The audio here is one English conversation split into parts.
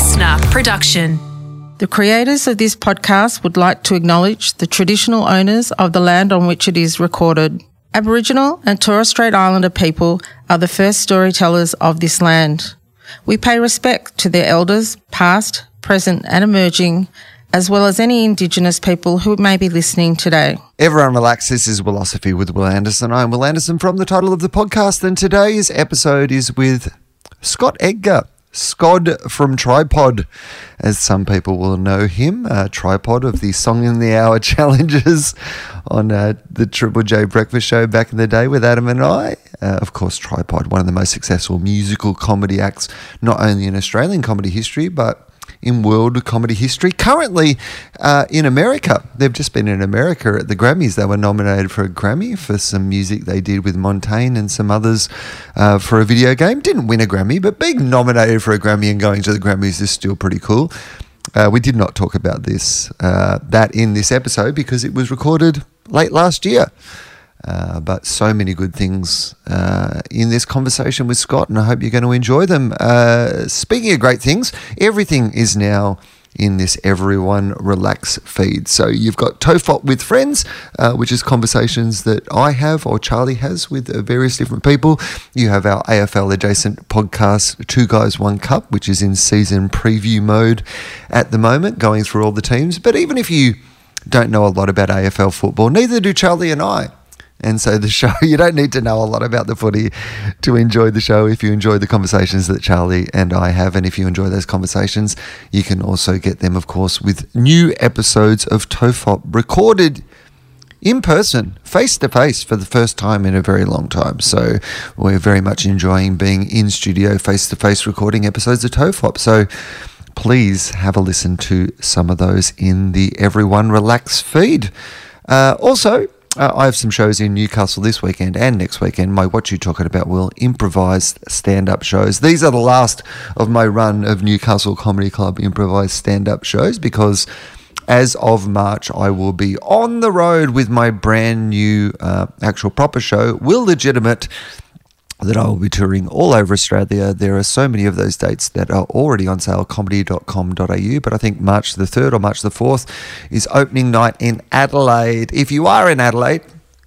listener production. The creators of this podcast would like to acknowledge the traditional owners of the land on which it is recorded. Aboriginal and Torres Strait Islander people are the first storytellers of this land. We pay respect to their elders, past, present, and emerging, as well as any Indigenous people who may be listening today. Everyone relax. This is Wilosophy with Wil Anderson. I'm Wil Anderson from the title of the podcast, and today's episode is with Scott Edgar. Scod from Tripod, as some people will know him, uh, Tripod of the Song in the Hour challenges on uh, the Triple J Breakfast Show back in the day with Adam and I. Uh, of course, Tripod, one of the most successful musical comedy acts, not only in Australian comedy history, but in world comedy history. Currently uh, in America, they've just been in America at the Grammys. They were nominated for a Grammy for some music they did with Montaigne and some others uh, for a video game. Didn't win a Grammy, but being nominated for a Grammy and going to the Grammys is still pretty cool. Uh, we did not talk about this uh, that in this episode because it was recorded late last year. Uh, but so many good things uh, in this conversation with Scott, and I hope you're going to enjoy them. Uh, speaking of great things, everything is now in this Everyone Relax feed. So you've got TOFOP with friends, uh, which is conversations that I have or Charlie has with uh, various different people. You have our AFL adjacent podcast, Two Guys, One Cup, which is in season preview mode at the moment, going through all the teams. But even if you don't know a lot about AFL football, neither do Charlie and I. And so the show, you don't need to know a lot about the footy to enjoy the show. If you enjoy the conversations that Charlie and I have, and if you enjoy those conversations, you can also get them, of course, with new episodes of TOFOP recorded in person, face to face, for the first time in a very long time. So we're very much enjoying being in studio, face to face, recording episodes of TOFOP. So please have a listen to some of those in the Everyone Relax feed. Uh, also, uh, I have some shows in Newcastle this weekend and next weekend. My What You Talking About Will improvised stand up shows. These are the last of my run of Newcastle Comedy Club improvised stand up shows because as of March, I will be on the road with my brand new uh, actual proper show, Will Legitimate that I will be touring all over Australia. There are so many of those dates that are already on sale, comedy.com.au. But I think March the 3rd or March the 4th is opening night in Adelaide. If you are in Adelaide,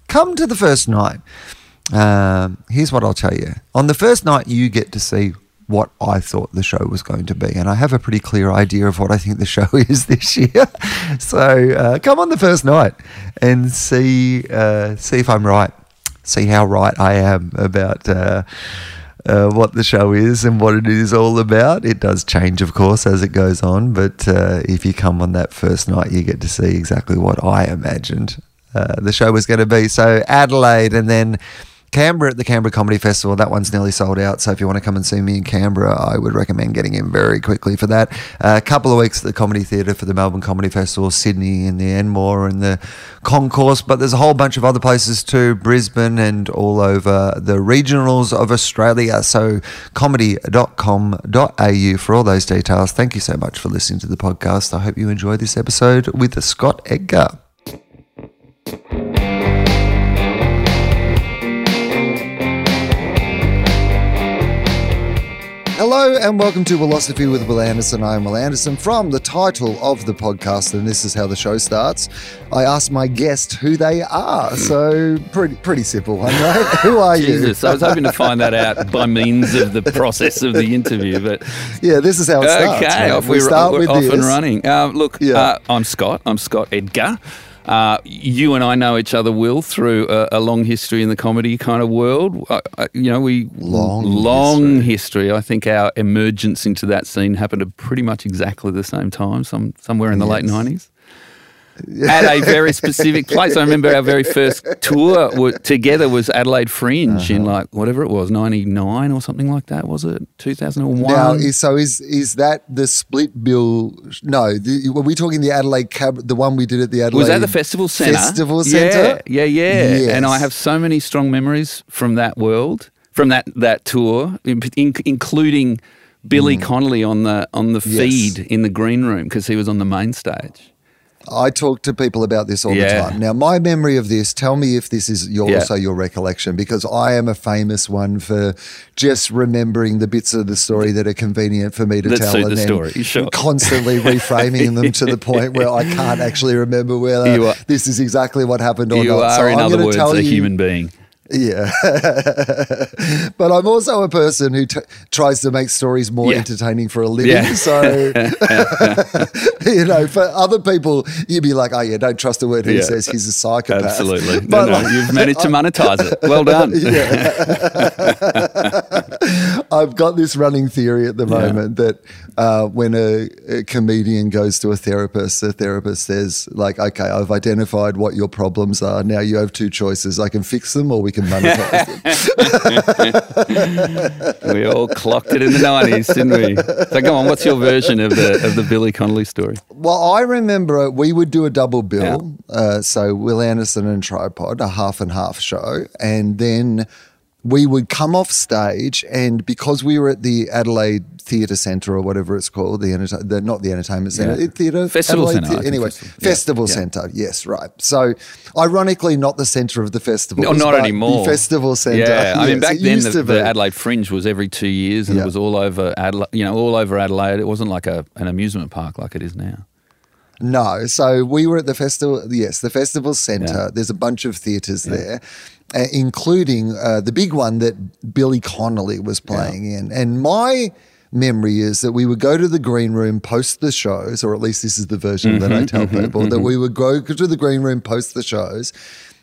come to the first night. Um, here's what I'll tell you. On the first night, you get to see what I thought the show was going to be. And I have a pretty clear idea of what I think the show is this year. so uh, come on the first night and see, uh, see if I'm right see how right I am about uh, uh, what the show is and what it is all about. It does change, of course, as it goes on, but uh, if you come on that first night, you get to see exactly what I imagined uh, the show was going to be. So, Adelaide and then. Canberra at the Canberra Comedy Festival. That one's nearly sold out. So if you want to come and see me in Canberra, I would recommend getting in very quickly for that. Uh, a couple of weeks at the Comedy Theatre for the Melbourne Comedy Festival, Sydney and the Enmore and the Concourse. But there's a whole bunch of other places too, Brisbane and all over the regionals of Australia. So comedy.com.au for all those details. Thank you so much for listening to the podcast. I hope you enjoyed this episode with Scott Edgar. Hello and welcome to Wilosophy with Wil Anderson. I am Wil Anderson from the title of the podcast, and this is how the show starts. I ask my guest who they are. So pretty pretty simple one, right? who are Jesus, you? I was hoping to find that out by means of the process of the interview, but yeah, this is how it starts. Okay, right? off we we're, start we're with off this. and running. Uh, look, Yeah. uh, I'm Scott. I'm Scott Edgar. Uh, you and I know each other, Wil, through a, a long history in the comedy kind of world. Uh, uh, you know, we Long long history. I think our emergence into that scene happened at pretty much exactly the same time, some somewhere in the late nineties. At a very specific place. I remember our very first tour w- together was Adelaide Fringe Uh-huh. in like whatever it was, ninety nine or something like that. Was it two thousand and one? Now, is, so is is that the split bill? No, the, were we talking the Adelaide cab? The one we did at the Adelaide Was that the festival centre? Festival centre? Yeah, yeah, yeah. And I have so many strong memories from that world, from that that tour, in, in, including Billy Connolly on the on the Mm. Yes. feed in the green room because he was on the main stage. I talk to people about this all Yeah. the time. Now, my memory of this, tell me if this is your, Yeah. also your recollection, because I am a famous one for just remembering the bits of the story that are convenient for me to That tell and the then story, sure. constantly reframing them to the point where I can't actually remember whether are- this is exactly what happened or you not. are, so in I'm other words, tell a you, human being. Yeah. but I'm also a person who t- tries to make stories more Yeah. entertaining for a living. Yeah. So, you know, for other people, you'd be like, oh, yeah, don't trust a word he Yeah. says. He's a psychopath. Absolutely. No, But no, you've managed to monetize it. Well done. I've got this running theory at the moment that uh, when a, a comedian goes to a therapist, the therapist says, like, okay, I've identified what your problems are. Now you have two choices. I can fix them or we can monetize them. we all clocked it in the nineties, didn't we? So go on, what's your version of the of the Billy Connolly story? Well, I remember we would do a double bill. Uh, so Will Anderson and Tripod, a half and half show. And then we would come off stage, and because we were at the Adelaide Theatre Centre or whatever it's called, the, the not the entertainment centre, Yeah. theatre Festival Adelaide Centre, Anyway, festival. Yeah. Festival Yeah. Centre, yes, right. So, ironically, not the centre of the festival. No, not anymore. The festival centre. Yeah, I mean, Yes, back then the, the Adelaide Fringe was every two years, and it was all over Adelaide. You know, all over Adelaide. It wasn't like a an amusement park like it is now. No, so we were at the festival. Yes, the festival centre. There's a bunch of theatres there, uh, including uh, the big one that Billy Connolly was playing in. And my memory is that we would go to the green room post the shows, or at least this is the version that I tell people that we would go to the green room post the shows.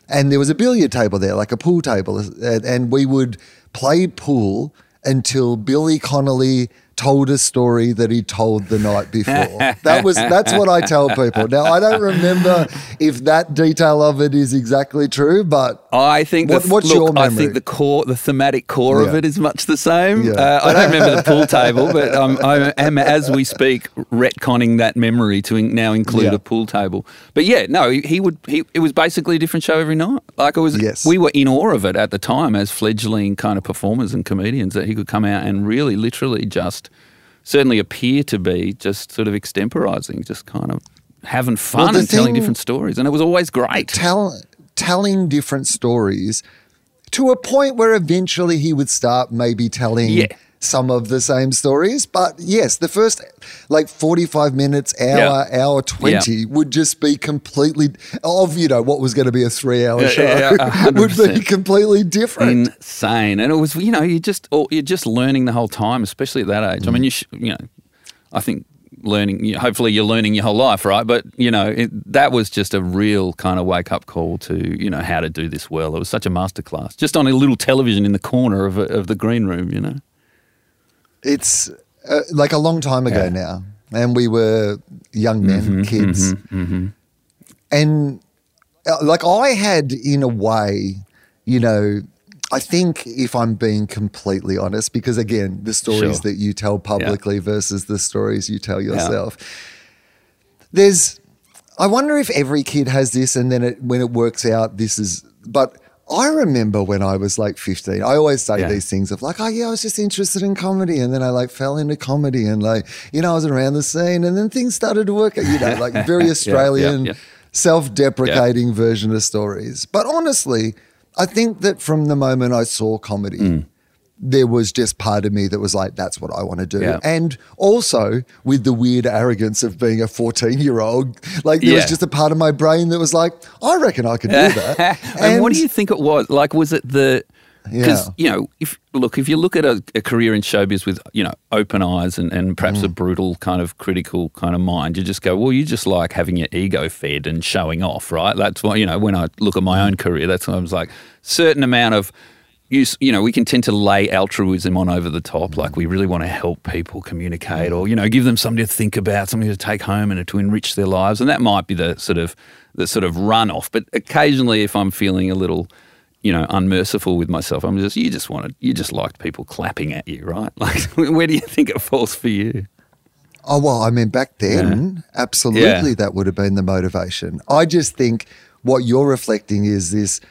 And there was a billiard table there, like a pool table, and, and we would play pool until Billy Connolly told a story that he told the night before. that was that's what I tell people. Now I don't remember if that detail of it is exactly true, but I think. What- the, what's look, your I think the core, the thematic core of it is much the same. Yeah. Uh, I don't remember the pool table, but um, I am, as we speak, retconning that memory to in, now include Yeah. a pool table. But yeah, no, he, he would. He, it was basically a different show every night. Like it was. Yes. We were in awe of it at the time as fledgling kind of performers and comedians that he could come out and really, literally, just certainly appear to be just sort of extemporizing, just kind of having fun Well, and telling different stories, and it was always great. tell, telling different stories to a point where eventually he would start maybe telling Yeah. Some of the same stories. But yes, the first like 45 minutes, hour, hour 20 would just be completely of, you know, what was going to be a three hour Yeah, show yeah, yeah, would be completely different. insane. And it was, you know, you just or you're just learning the whole time, especially at that age. I mean, mm. you, sh- you know, I think learning. Hopefully, you're learning your whole life, right? But you know, it, that was just a real kind of wake up call to you know how to do this well. It was such a masterclass, just on a little television in the corner of a, of the green room, you know. It's uh, like a long time ago Yeah. now, and we were young men, kids, and uh, like I had, in a way, you know. I think if I'm being completely honest, because again, the stories Sure. that you tell publicly versus the stories you tell yourself, there's, I wonder if every kid has this, and then it, when it works out, this is, but I remember when I was like 15, I always say Yeah. these things of like, oh yeah, I was just interested in comedy. And then I like fell into comedy and like, you know, I was around the scene and then things started to work out, you know, like very Australian, yeah. self deprecating version of stories. But honestly, I think that from the moment I saw comedy, Mm. There was just part of me that was like, that's what I want to do. Yeah. And also with the weird arrogance of being a 14 year old, like there Yeah. was just a part of my brain that was like, I reckon I could do that. and, what do you think it was? Like, was it the? Because Yeah. you know, if look, if you look at a, a career in showbiz with you know open eyes and, and perhaps Mm. a brutal kind of critical kind of mind, you just go, well, you just like having your ego fed and showing off, right? That's why you know when I look at my Mm. own career, that's what I was like, certain amount of. You, you know, we can tend to lay altruism on over the top, like we mm. really want to help people communicate, or you know, give them something to think about, something to take home and to enrich their lives, and that might be the sort of the sort of runoff. But occasionally, if I'm feeling a little, you know, unmerciful with myself, I'm just you just wanted you just liked people clapping at you, right? Like, where do you think it falls for you? Oh, well, I mean, back then, absolutely Yeah. that would have been the motivation. I just think what you're reflecting is this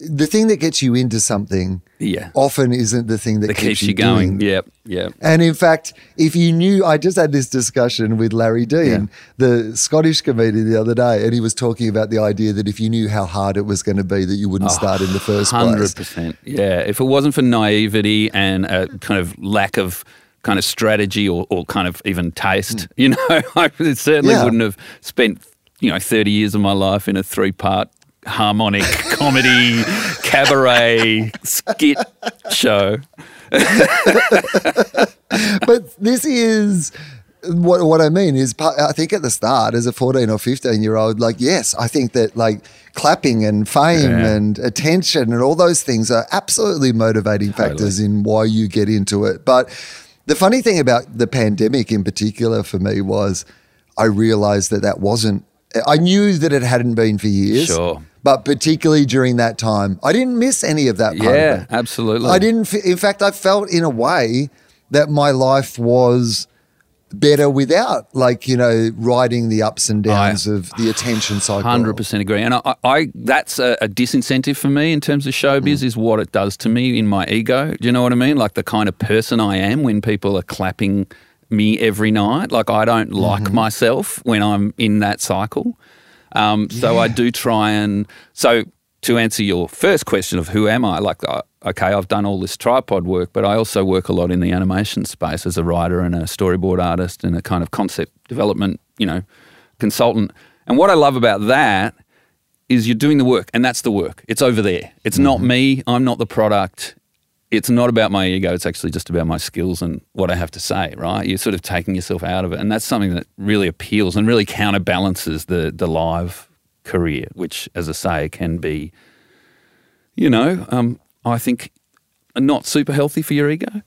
the thing that gets you into something Yeah. often isn't the thing that, That keeps you going. doing. Yep. Yep. And in fact, if you knew, I just had this discussion with Larry Dean, the Scottish comedian, the other day, and he was talking about the idea that if you knew how hard it was going to be, that you wouldn't start in the first Hundred place. percent. Yeah. If it wasn't for naivety and a kind of lack of kind of strategy or, or kind of even taste, mm. you know, I certainly. Yeah. wouldn't have spent you know thirty years of my life in a three part harmonic comedy cabaret skit show. but this is what what I mean is I think at the start as a 14 or 15 year old like yes I think that like clapping and fame Yeah. and attention and all those things are absolutely motivating factors in why you get into it but the funny thing about the pandemic in particular for me was I realized that that wasn't I knew that it hadn't been for years Sure. But particularly during that time I didn't miss any of that part of Yeah, it. absolutely. I didn't. In fact, I felt in a way that my life was better without, like you know, riding the ups and downs of the attention cycle. Hundred percent agree, and I, I that's a, a disincentive for me in terms of showbiz. Mm. Is what it does to me in my ego. Do you know what I mean? Like the kind of person I am when people are clapping me every night. Like I don't like mm-hmm. myself when I'm in that cycle. Um, So I do try and so to answer your first question of who am I? Like uh, okay, I've done all this tripod work, but I also work a lot in the animation space as a writer and a storyboard artist and a kind of concept development, you know, consultant. And what I love about that is you're doing the work, and that's the work. It's over there. It's not me. I'm not the product. It's not about my ego. It's actually just about my skills and what I have to say. Right? You're sort of taking yourself out of it, and that's something that really appeals and really counterbalances the the live career, which, as I say, can be, you know, um, I think not super healthy for your ego.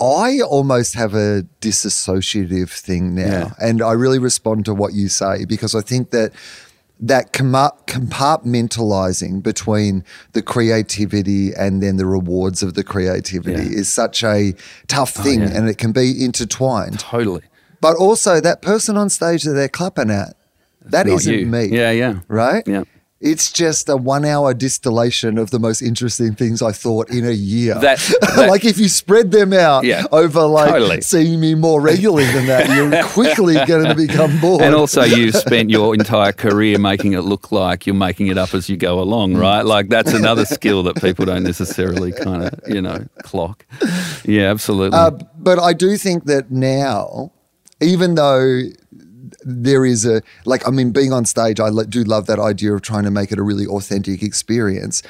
I almost have a disassociative thing now, Yeah. and I really respond to what you say because I think that that compartmentalizing between the creativity and then the rewards of the creativity Yeah. is such a tough oh, thing, yeah. and it can be intertwined. Totally. But also that person on stage that they're clapping at, that Not isn't you. me. Yeah, yeah. Right? Yeah. It's just a one hour distillation of the most interesting things I thought in a year. That- that- like if you spread them out Yeah, over like totally. seeing me more regularly than that, you're quickly going to become bored. And also, you've spent your entire career making it look like you're making it up as you go along, right? Like that's another skill that people don't necessarily kind of, you know, clock. Yeah, absolutely. Uh, but I do think that now, even though there is a like, I mean, being on stage, I do love that idea of trying to make it a really authentic experience.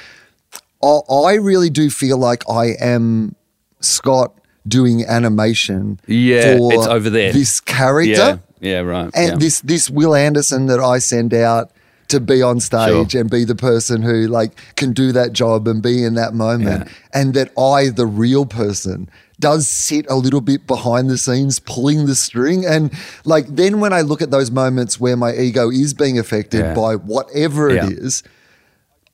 I, I really do feel like I am Scott doing animation. Yeah, for it's over there. This character yeah, yeah, right. and yeah. this this Wil Anderson that I send out to be on stage Sure. and be the person who like can do that job and be in that moment Yeah. and that I the real person does sit a little bit behind the scenes pulling the string and like then when I look at those moments where my ego is being affected Yeah. by whatever Yeah. it is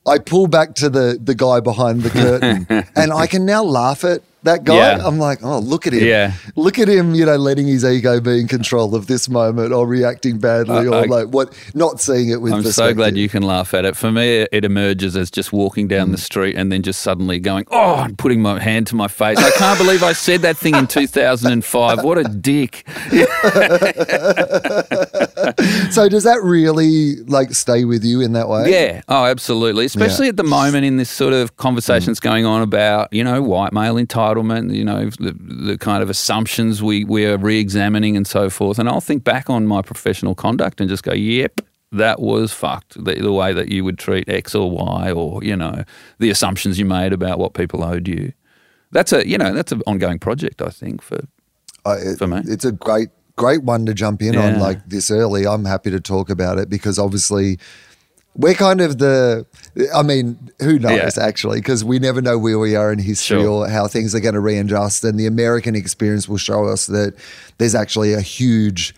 I pull back to the the guy behind the curtain and I can now laugh at that guy. Yeah. I'm like, oh, look at him. Yeah. Look at him, you know, letting his ego be in control of this moment or reacting badly I- or I- like what, not seeing it with I'm so glad you can laugh at it. For me, it emerges as just walking down Mm. the street and then just suddenly going, oh, and putting my hand to my face. I can't believe I said that thing in 2005. What a dick. So does that really like stay with you in that way? Yeah. Oh, absolutely. Especially at the moment in this sort of conversations going on about, you know, white male entitlement, you know, the, the kind of assumptions we, we are re examining and so forth. And I'll think back on my professional conduct and just go, yep, that was fucked. The, the way that you would treat X or Y or, you know, the assumptions you made about what people owed you. That's a, you know, that's an ongoing project, I think, for I, it- For me. It's a great, great one to jump in on like this early. I'm happy to talk about it because obviously we're kind of the, I mean, who knows Yeah. actually, because we never know where we are in history Sure. or how things are going to readjust. And the American experience will show us that there's actually a huge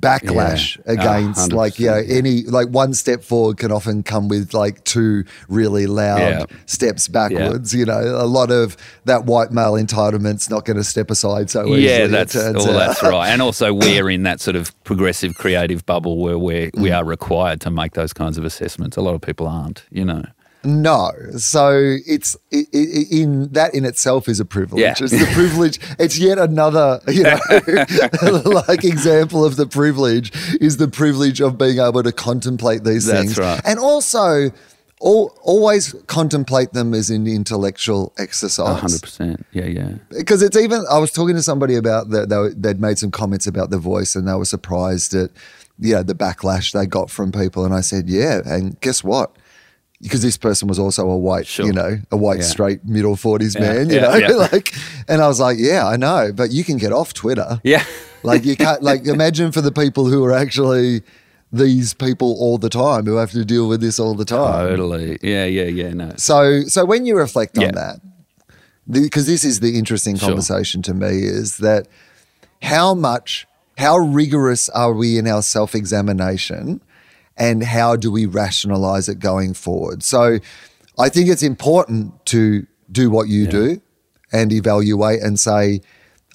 backlash Yeah. against Ah, like, you know, 100%, yeah. any, like one step forward can often come with like two really loud Yeah. steps backwards. You know, a lot of that white male entitlement's not going to step aside so easily. Yeah, that's all. out. That's right. And also, we're in that sort of progressive creative bubble where we Mm. we are required to make those kinds of assessments. A lot of people aren't. You know. No, so it's i i in that in itself is a privilege. Yeah. It's the privilege. It's yet another, you know, like example of the privilege is the privilege of being able to contemplate these That's things, right. and also. Al always contemplate them as an intellectual exercise. hundred percent. Yeah, yeah. because it's even I was talking to somebody about that they, they'd made some comments about the voice and they were surprised at yeah the backlash they got from people and I said yeah and guess what because this person was also a white Sure. you know a white Yeah. straight middle 40s Yeah, man you yeah, know yeah. like and I was like yeah I know but you can get off Twitter Yeah. like you can't like imagine for the people who are actually these people all the time who have to deal with this all the time Totally. Yeah, yeah, yeah. No. so, so when you reflect Yeah. on that, because this is the interesting Sure. conversation to me, is that how much, how rigorous are we in our self examination, and how do we rationalize it going forward? So, I think it's important to do what you do and evaluate and say,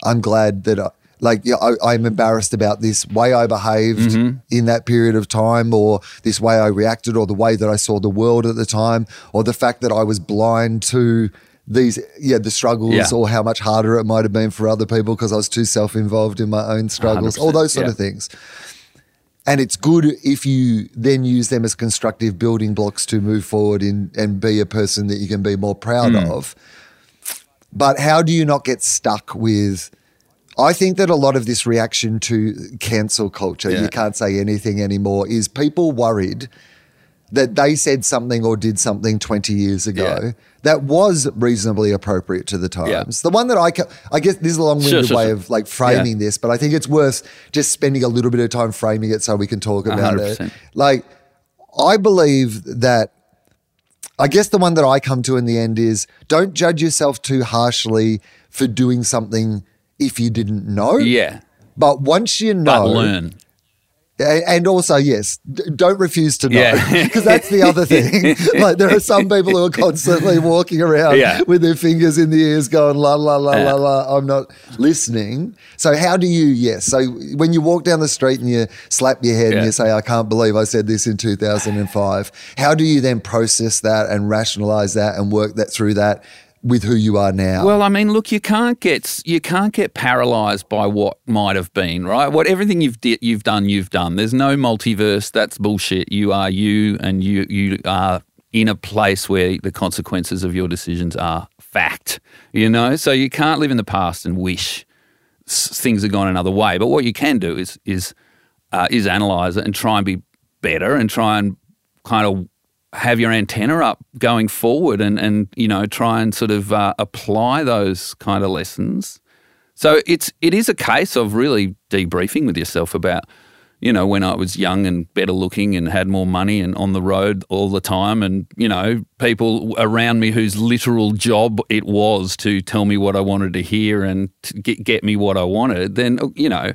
I'm glad that. I, like yeah, I, I'm embarrassed about this way I behaved Mm-hmm. in that period of time, or this way I reacted, or the way that I saw the world at the time, or the fact that I was blind to these yeah the struggles, Yeah. or how much harder it might have been for other people because I was too self involved in my own struggles, all 100%, those sort yeah. of things. And it's good if you then use them as constructive building blocks to move forward in and be a person that you can be more proud Hmm. of. But how do you not get stuck with? I think that a lot of this reaction to cancel culture, Yeah. you can't say anything anymore, is people worried that they said something or did something 20 years ago Yeah. that was reasonably appropriate to the times. The one that I, ca- I guess this is a long winded Sure, sure, way sure. of like framing this, but I think it's worth just spending a little bit of time framing it so we can talk about it. 100%. Like, I believe that I guess the one that I come to in the end is don't judge yourself too harshly for doing something if you didn't know. Yeah. But once you know, But learn. And also, yes, don't refuse to know Yeah. because that's the other thing. like there are some people who are constantly walking around Yeah. with their fingers in the ears, going la la la Yeah. la la. I'm not listening. So how do you? Yes. So when you walk down the street and you slap your head and you say, "I can't believe I said this in 2005," how do you then process that and rationalize that and work that through that with who you are now? Well, I mean, look, you can't get you can't get paralyzed by what might have been, right? What everything you've di- you've done, you've done. There's no multiverse. That's bullshit. You are you, and you you are in a place where the consequences of your decisions are fact. You know, so you can't live in the past and wish things had gone another way. But what you can do is is uh, is analyze it and try and be better and try and kind of have your antenna up going forward and and you know try and sort of uh, apply those kind of lessons. So it's it is a case of really debriefing with yourself about you know when I was young and better looking and had more money and on the road all the time and you know people around me whose literal job it was to tell me what I wanted to hear and to get get me what I wanted then you know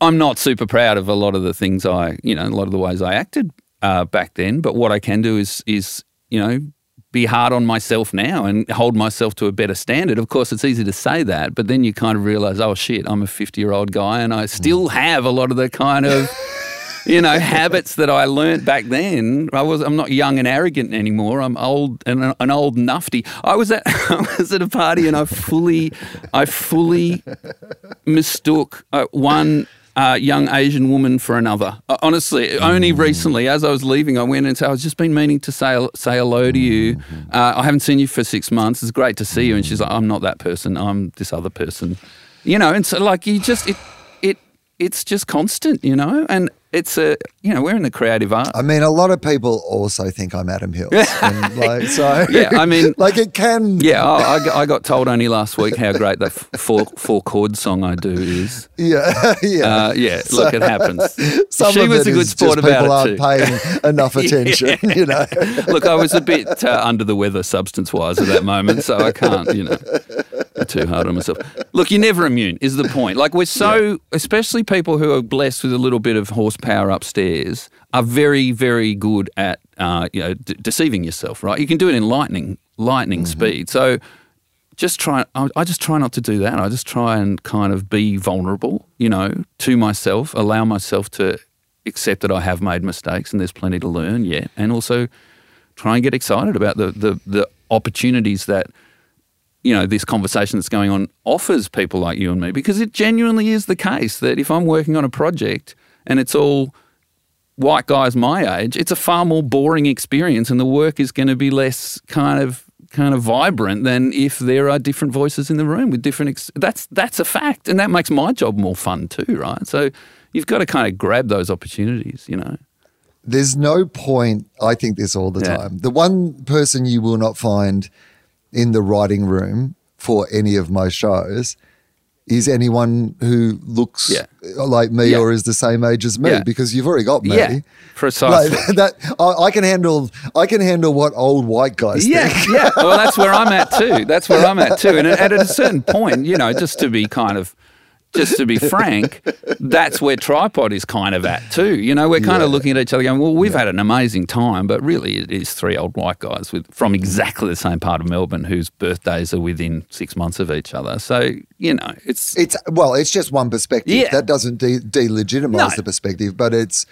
I'm not super proud of a lot of the things I, you know, a lot of the ways I acted uh, back then. But what I can do is, is you know, be hard on myself now and hold myself to a better standard. Of course, it's easy to say that, but then you kind of realize, oh shit, I'm a 50 year old guy and I still have a lot of the kind of. You know habits that I learnt back then. I was I'm not young and arrogant anymore. I'm old and an old nufty. I was at I was at a party and I fully I fully mistook uh, one uh, young Asian woman for another. Uh, honestly, only recently, as I was leaving, I went and said, "I was just been meaning to say say hello to you. Uh, I haven't seen you for six months. It's great to see you." And she's like, "I'm not that person. I'm this other person." You know, and so like you just it it's just constant, you know, and it's a you know we're in the creative art. I mean, a lot of people also think I'm Adam Hill. like, so, Yeah, I mean- like it can. Yeah, I, I got- I got told only last week how great that f- four four chord song I do is. Yeah, yeah. Uh, yeah, look, it happens. Some she of was a good sport just people about it aren't too. paying enough attention, you know. Look, I was a bit uh, under the weather substance wise at that moment, so I can't, you know, too hard on myself. Look, you're never immune, is the point. Like, we're so, especially people who are blessed with a little bit of horsepower upstairs, are very, very good at, uh, you know, de- deceiving yourself, right? You can do it in lightning, lightning speed. So, just try. I I just try not to do that. I just try and kind of be vulnerable, you know, to myself. Allow myself to accept that I have made mistakes and there's plenty to learn. Yeah, and also try and get excited about the the, the opportunities that you know this conversation that's going on offers people like you and me because it genuinely is the case that if I'm working on a project and it's all white guys my age, it's a far more boring experience, and the work is going to be less kind of kind of vibrant than if there are different voices in the room with different. Ex- that's that's a fact, and that makes my job more fun too, right? So you've got to kind of grab those opportunities, you know. There's no point. I think this all the Yeah. time. The one person you will not find in the writing room for any of my shows is anyone who looks Yeah. like me Yeah. or is the same age as me Yeah. because you've already got me. Yeah, precisely. Like, that I, I can handle. I can handle what old white guys Yeah, think. yeah. Well, that's where I'm at too. That's where I'm at too. And at a certain point, you know, just to be kind of, just to be frank, that's where tripod is kind of at too. You know, we're kind of looking at each other going, "Well, we've had an amazing time," but really, it is three old white guys with from exactly the same part of Melbourne whose birthdays are within six months of each other. So you know, it's It's well, it's just one perspective. Yeah. That doesn't de- delegitimize No. the perspective, but it's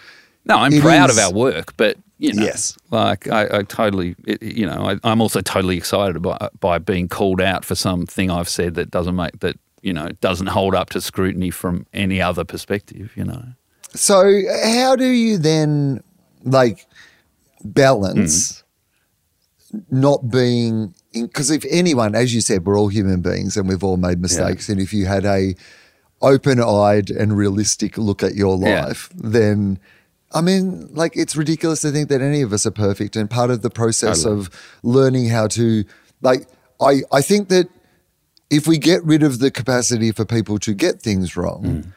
No, I'm proud is- of our work, but you know, Yes. like I, I totally, it, you know, I, I'm also totally excited by by being called out for something I've said that doesn't make that you know it doesn't hold up to scrutiny from any other perspective. You know, So, how do you then like balance mm-hmm. not being in because if anyone, as you said, we're all human beings and we've all made mistakes, and if you had a open-eyed and realistic look at your Yeah. life, then I mean, like it's ridiculous to think that any of us are perfect, and part of the process Totally. of learning how to like, I I think that if we get rid of the capacity for people to get things wrong, Mm.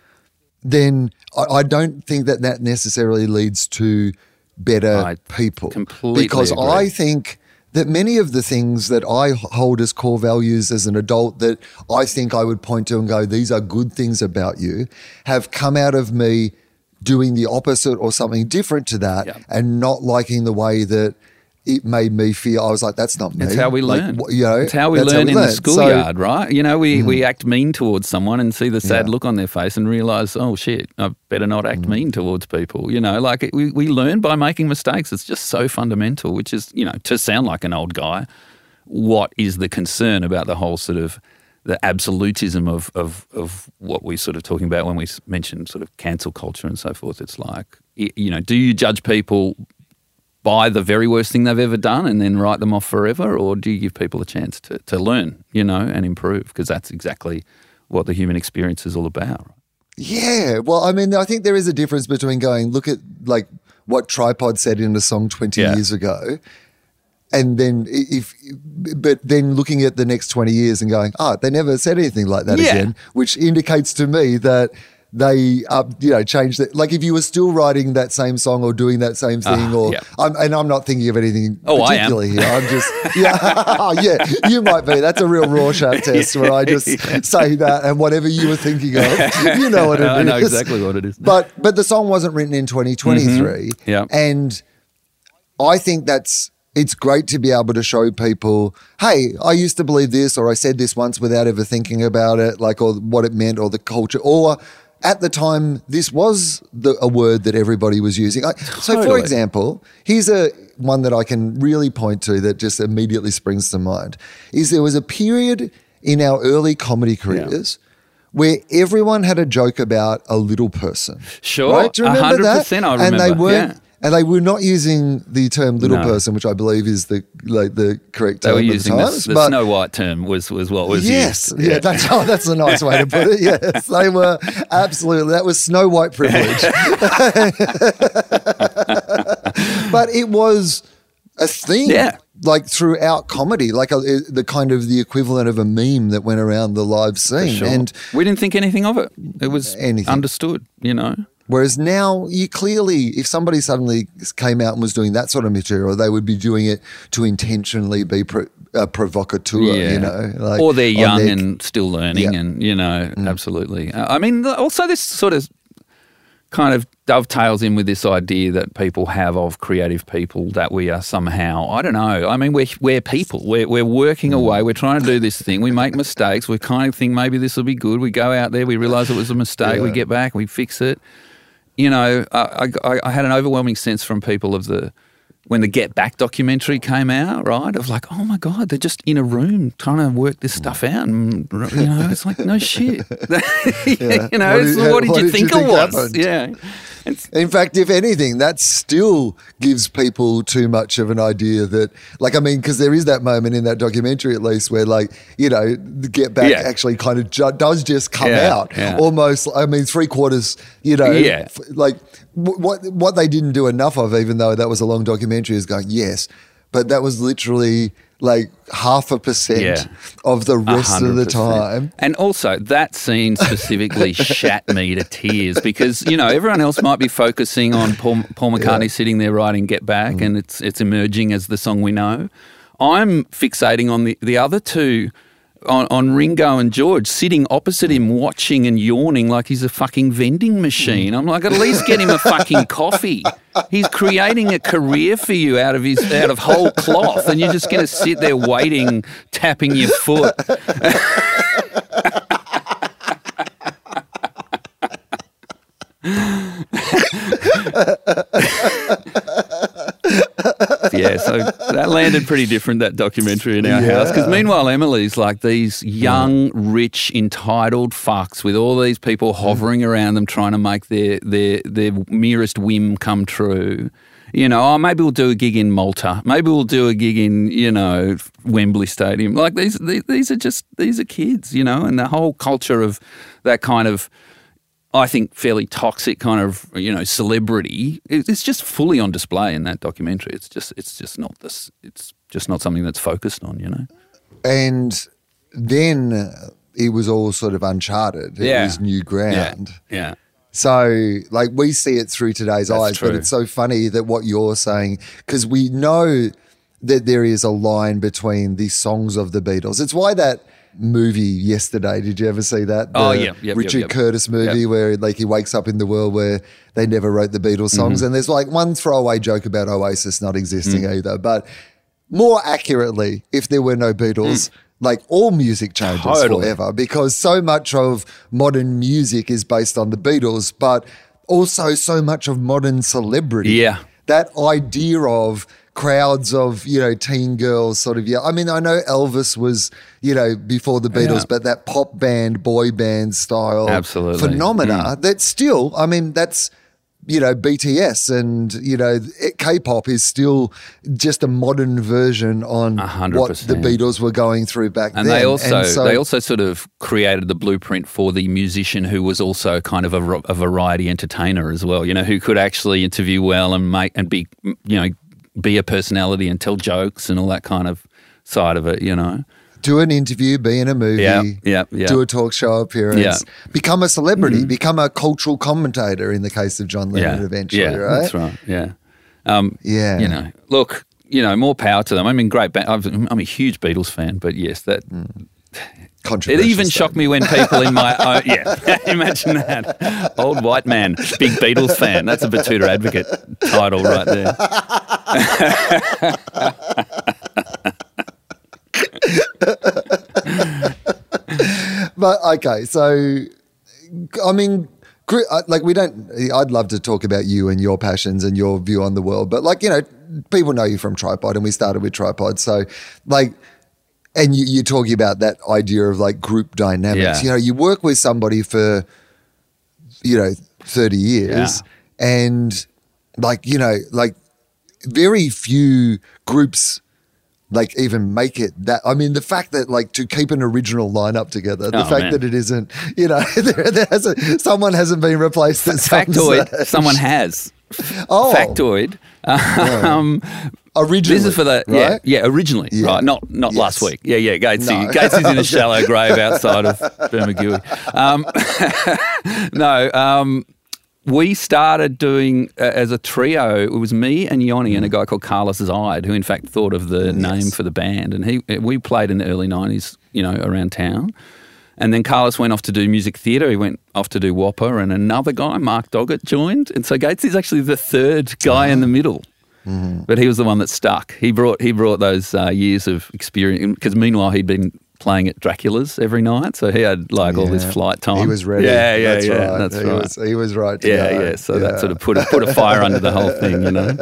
then I, I don't think that that necessarily leads to better I people. completely because agree. I think that many of the things that I hold as core values as an adult that I think I would point to and go, these are good things about you, have come out of me doing the opposite or something different to that Yeah. and not liking the way that it made me feel. I was like, that's not me. That's how we Like, learn. wh- you know, it's how we learn in the learn. So- Mm. schoolyard, right? You know, we we act mean towards someone and see the sad Yeah. look on their face and realize, oh shit, I better not Mm. act mean towards people. You know, like it, we we learn by making mistakes. It's just so fundamental. Which is, you know, to sound like an old guy, what is the concern about the whole sort of the absolutism of, of, of what we're sort of talking about when we mention sort of cancel culture and so forth. It's like, you know, do you judge people by the very worst thing they've ever done and then write them off forever? Or do you give people a chance to, to learn, you know, and improve? Because that's exactly what the human experience is all about. Yeah. Well, I mean, I think there is a difference between going, look at like what Tripod said in a song 20 Yeah. years ago. And then if, but then looking at the next 20 years and going, oh, they never said anything like that Yeah. again, which indicates to me that they, uh, you know, changed it. Like if you were still writing that same song or doing that same thing, Ah, or, yeah. I'm, and I'm not thinking of anything Oh, I am. here. I'm just, yeah, yeah, you might be. That's a real raw Rorschach test where I just say that and whatever you were thinking of, you know what it is. I know exactly what it is. But but the song wasn't written in 2023. Mm-hmm. Yeah. And I think that's it's great to be able to show people, hey, I used to believe this or I said this once without ever thinking about it, like or what it meant or the culture or at the time, this was the, a word that everybody was using. I, So, for example, here's a one that I can really point to that just immediately springs to mind. Is there was a period in our early comedy careers where everyone had a joke about a little person. Sure, right? Do you remember 100% I And they remember, weren't. yeah. And they were not using the term "little No. person," which I believe is the like the correct They term were at the using the, times. the but Snow White term was, was what was yes, used. yeah, that's oh, that's a nice way to put it. Yes, they were absolutely. That was Snow White privilege. but it was a thing. Yeah. Like throughout comedy, like uh, a, the kind of the equivalent of a meme that went around the live scene. Sure. And we didn't think anything of it. It was Anything. understood, you know. Whereas now, you clearly, if somebody suddenly came out and was doing that sort of material, they would be doing it to intentionally be pro, uh, provocateur, you know, like or they're young their- and still learning, Yeah. and you know, absolutely. Uh, I mean, also this sort of kind of dovetails in with this idea that people have of creative people that we are somehow I don't know. I mean, we're we're people. We're we're working away. We're trying to do this thing. We make mistakes. We kind of think maybe this will be good. We go out there. We realize it was a mistake. We get back. We fix it. You know, I, I, I had an overwhelming sense from people of the when the Get Back documentary came out, right? Of like, oh my god, they're just in a room trying to work this stuff mm. out, and you know, it's like no shit. you know, What did- what did, what you did think you it think was? happened? Yeah, In fact, if anything, that still gives people too much of an idea that, like, I mean, because there is that moment in that documentary, at least, where, like, you know, the Get Back Yeah. actually kind of ju- does just come Yeah, out yeah. almost. I mean, three quarters, you know, f- like w- what what they didn't do enough of, even though that was a long documentary, is going yes, but that was literally like half a percent Yeah. of the rest of the time. And also, that scene specifically shat me to tears because you know everyone else might be focusing on Paul, Paul McCartney sitting there writing "Get Back" Mm. and it's it's emerging as the song we know. I'm fixating on the the other two. On, on Ringo and George sitting opposite him, watching and yawning like he's a fucking vending machine. I'm like, at least get him a fucking coffee. He's creating a career for you out of his out of whole cloth, and you're just going to sit there waiting, tapping your foot. yeah, so that landed pretty different that documentary in our house. Because meanwhile, Emily's like these young, rich, entitled fucks with all these people mm. hovering around them, trying to make their their their merest whim come true. You know, oh, maybe we'll do a gig in Malta. Maybe we'll do a gig in you know Wembley Stadium. Like these, these, these are just these are kids. You know, and the whole culture of that kind of I think fairly toxic kind of you know celebrity. It's just fully on display in that documentary. It's just it's just not this. It's just not something that's focused on. You know. And then uh, it was all sort of uncharted. It Yeah. was new ground. Yeah. So, like, we see it through today's That's eyes, but it's so funny that what you're saying, because we know that there is a line between the songs of the Beatles. It's why that movie yesterday, did you ever see that? Oh, yeah, yep, yep, Richard yep. Curtis movie Yep. where, like, he wakes up in the world where they never wrote the Beatles songs. Mm-hmm. And there's, like, one throwaway joke about Oasis not existing Mm. either. But more accurately, if there were no Beatles, like all music changes Mm. Totally. forever because so much of modern music is based on the Beatles, but also so much of modern celebrity. Yeah. That idea of crowds of, you know, teen girls sort of, yeah. I mean, I know Elvis was, you know, before the Beatles, Yeah. but that pop band, boy band style Absolutely. Mm. phenomena that still, I mean, that's, you know, BTS and, you know, K pop is still just a modern version on A hundred what the. Beatles were going through back then. And then. they also And so- they also sort of created the blueprint for the musician who was also kind of a, a variety entertainer as well. You know, who could actually interview well and make and be you know be a personality and tell jokes and all that kind of side of it. You know. do an interview, be in a movie, Yeah, yeah, yeah. do a talk show appearance, Yeah. Become a celebrity, become a cultural commentator in the case of John Lennon yeah, eventually, yeah, right? That's right. Yeah, um, Yeah. You know, look, you know, more power to them. I mean, great. Ba- I've- I'm a huge Beatles fan, but yes, that Mm. It even shocked me when people in my own, yeah, imagine that old white man, big Beatles fan. That's a Batuta advocate title right there. But okay, so I mean, uh, like we don't. I'd love to talk about you and your passions and your view on the world, but like you know, people know you from Tripod, and we started with Tripod, so like. And you, you're talking about that idea of like group dynamics. Yeah. You know, you work with somebody for, you know, 30 years and like, you know, like very few groups like even make it that I mean the fact that like to keep an original lineup together, the Oh, fact man. that it isn't, you know, there, there hasn't, someone hasn't been replaced some Factoid, someone has. Oh. Factoid. Um, originally. this is for the yeah right? yeah originally Yeah. right not not last week yeah yeah Gatesy No. Gatesy in a shallow grave outside of Bermagui. Um, no, um, we started doing uh, as a trio. It was me and Yoni and a guy called Carlos Zide, who in fact thought of the name for the band. And he we played in the early nineties, you know, around town. And then Carlos went off to do music theatre. He went off to do Whopper, and another guy, Mark Doggett, joined. And so Gates is actually the third guy in the middle. But he was the one that stuck. He brought he brought those uh, years of experience because meanwhile he'd been playing at Dracula's every night, so he had like all this flight time. He was ready. Yeah, yeah, that's yeah. right. That's he right. Was, he was right. To yeah, go. yeah. So that sort of put a, put a fire under the whole thing, you know.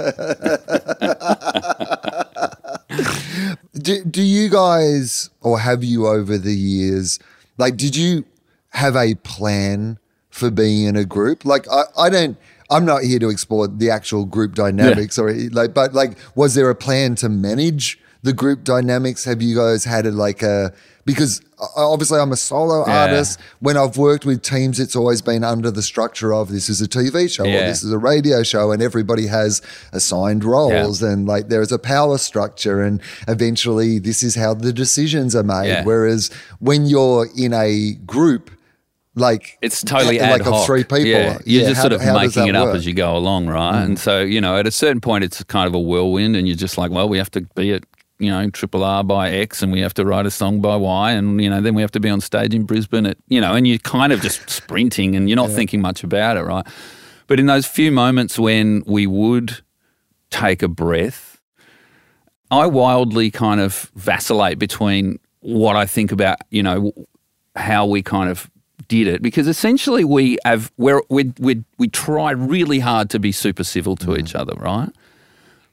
Do, do you guys, or have you over the years, like, did you have a plan for being in a group? Like, I, I don't, I'm not here to explore the actual group dynamics or like, but like, was there a plan to manage the group dynamics? Have you guys had a, like a, because obviously I'm a solo Yeah. artist. When I've worked with teams, it's always been under the structure of this is a TV show or this is a radio show and everybody has assigned roles and like there's a power structure and eventually this is how the decisions are made Yeah. whereas when you're in a group like It's totally ad like hoc. of three people Yeah, you're yeah, just how- sort of making it up work? Mm. as you go along, right? And so you know, at a certain point, it's kind of a whirlwind, and you're just like, well, we have to be at you know Triple R by X, and we have to write a song by Y, and you know, then we have to be on stage in Brisbane at you know, and you're kind of just sprinting, and you're not thinking much about it, right? But in those few moments when we would take a breath, I wildly kind of vacillate between what I think about, you know, how we kind of did it because essentially we have we're, we we we try really hard to be super civil to mm. each other, right?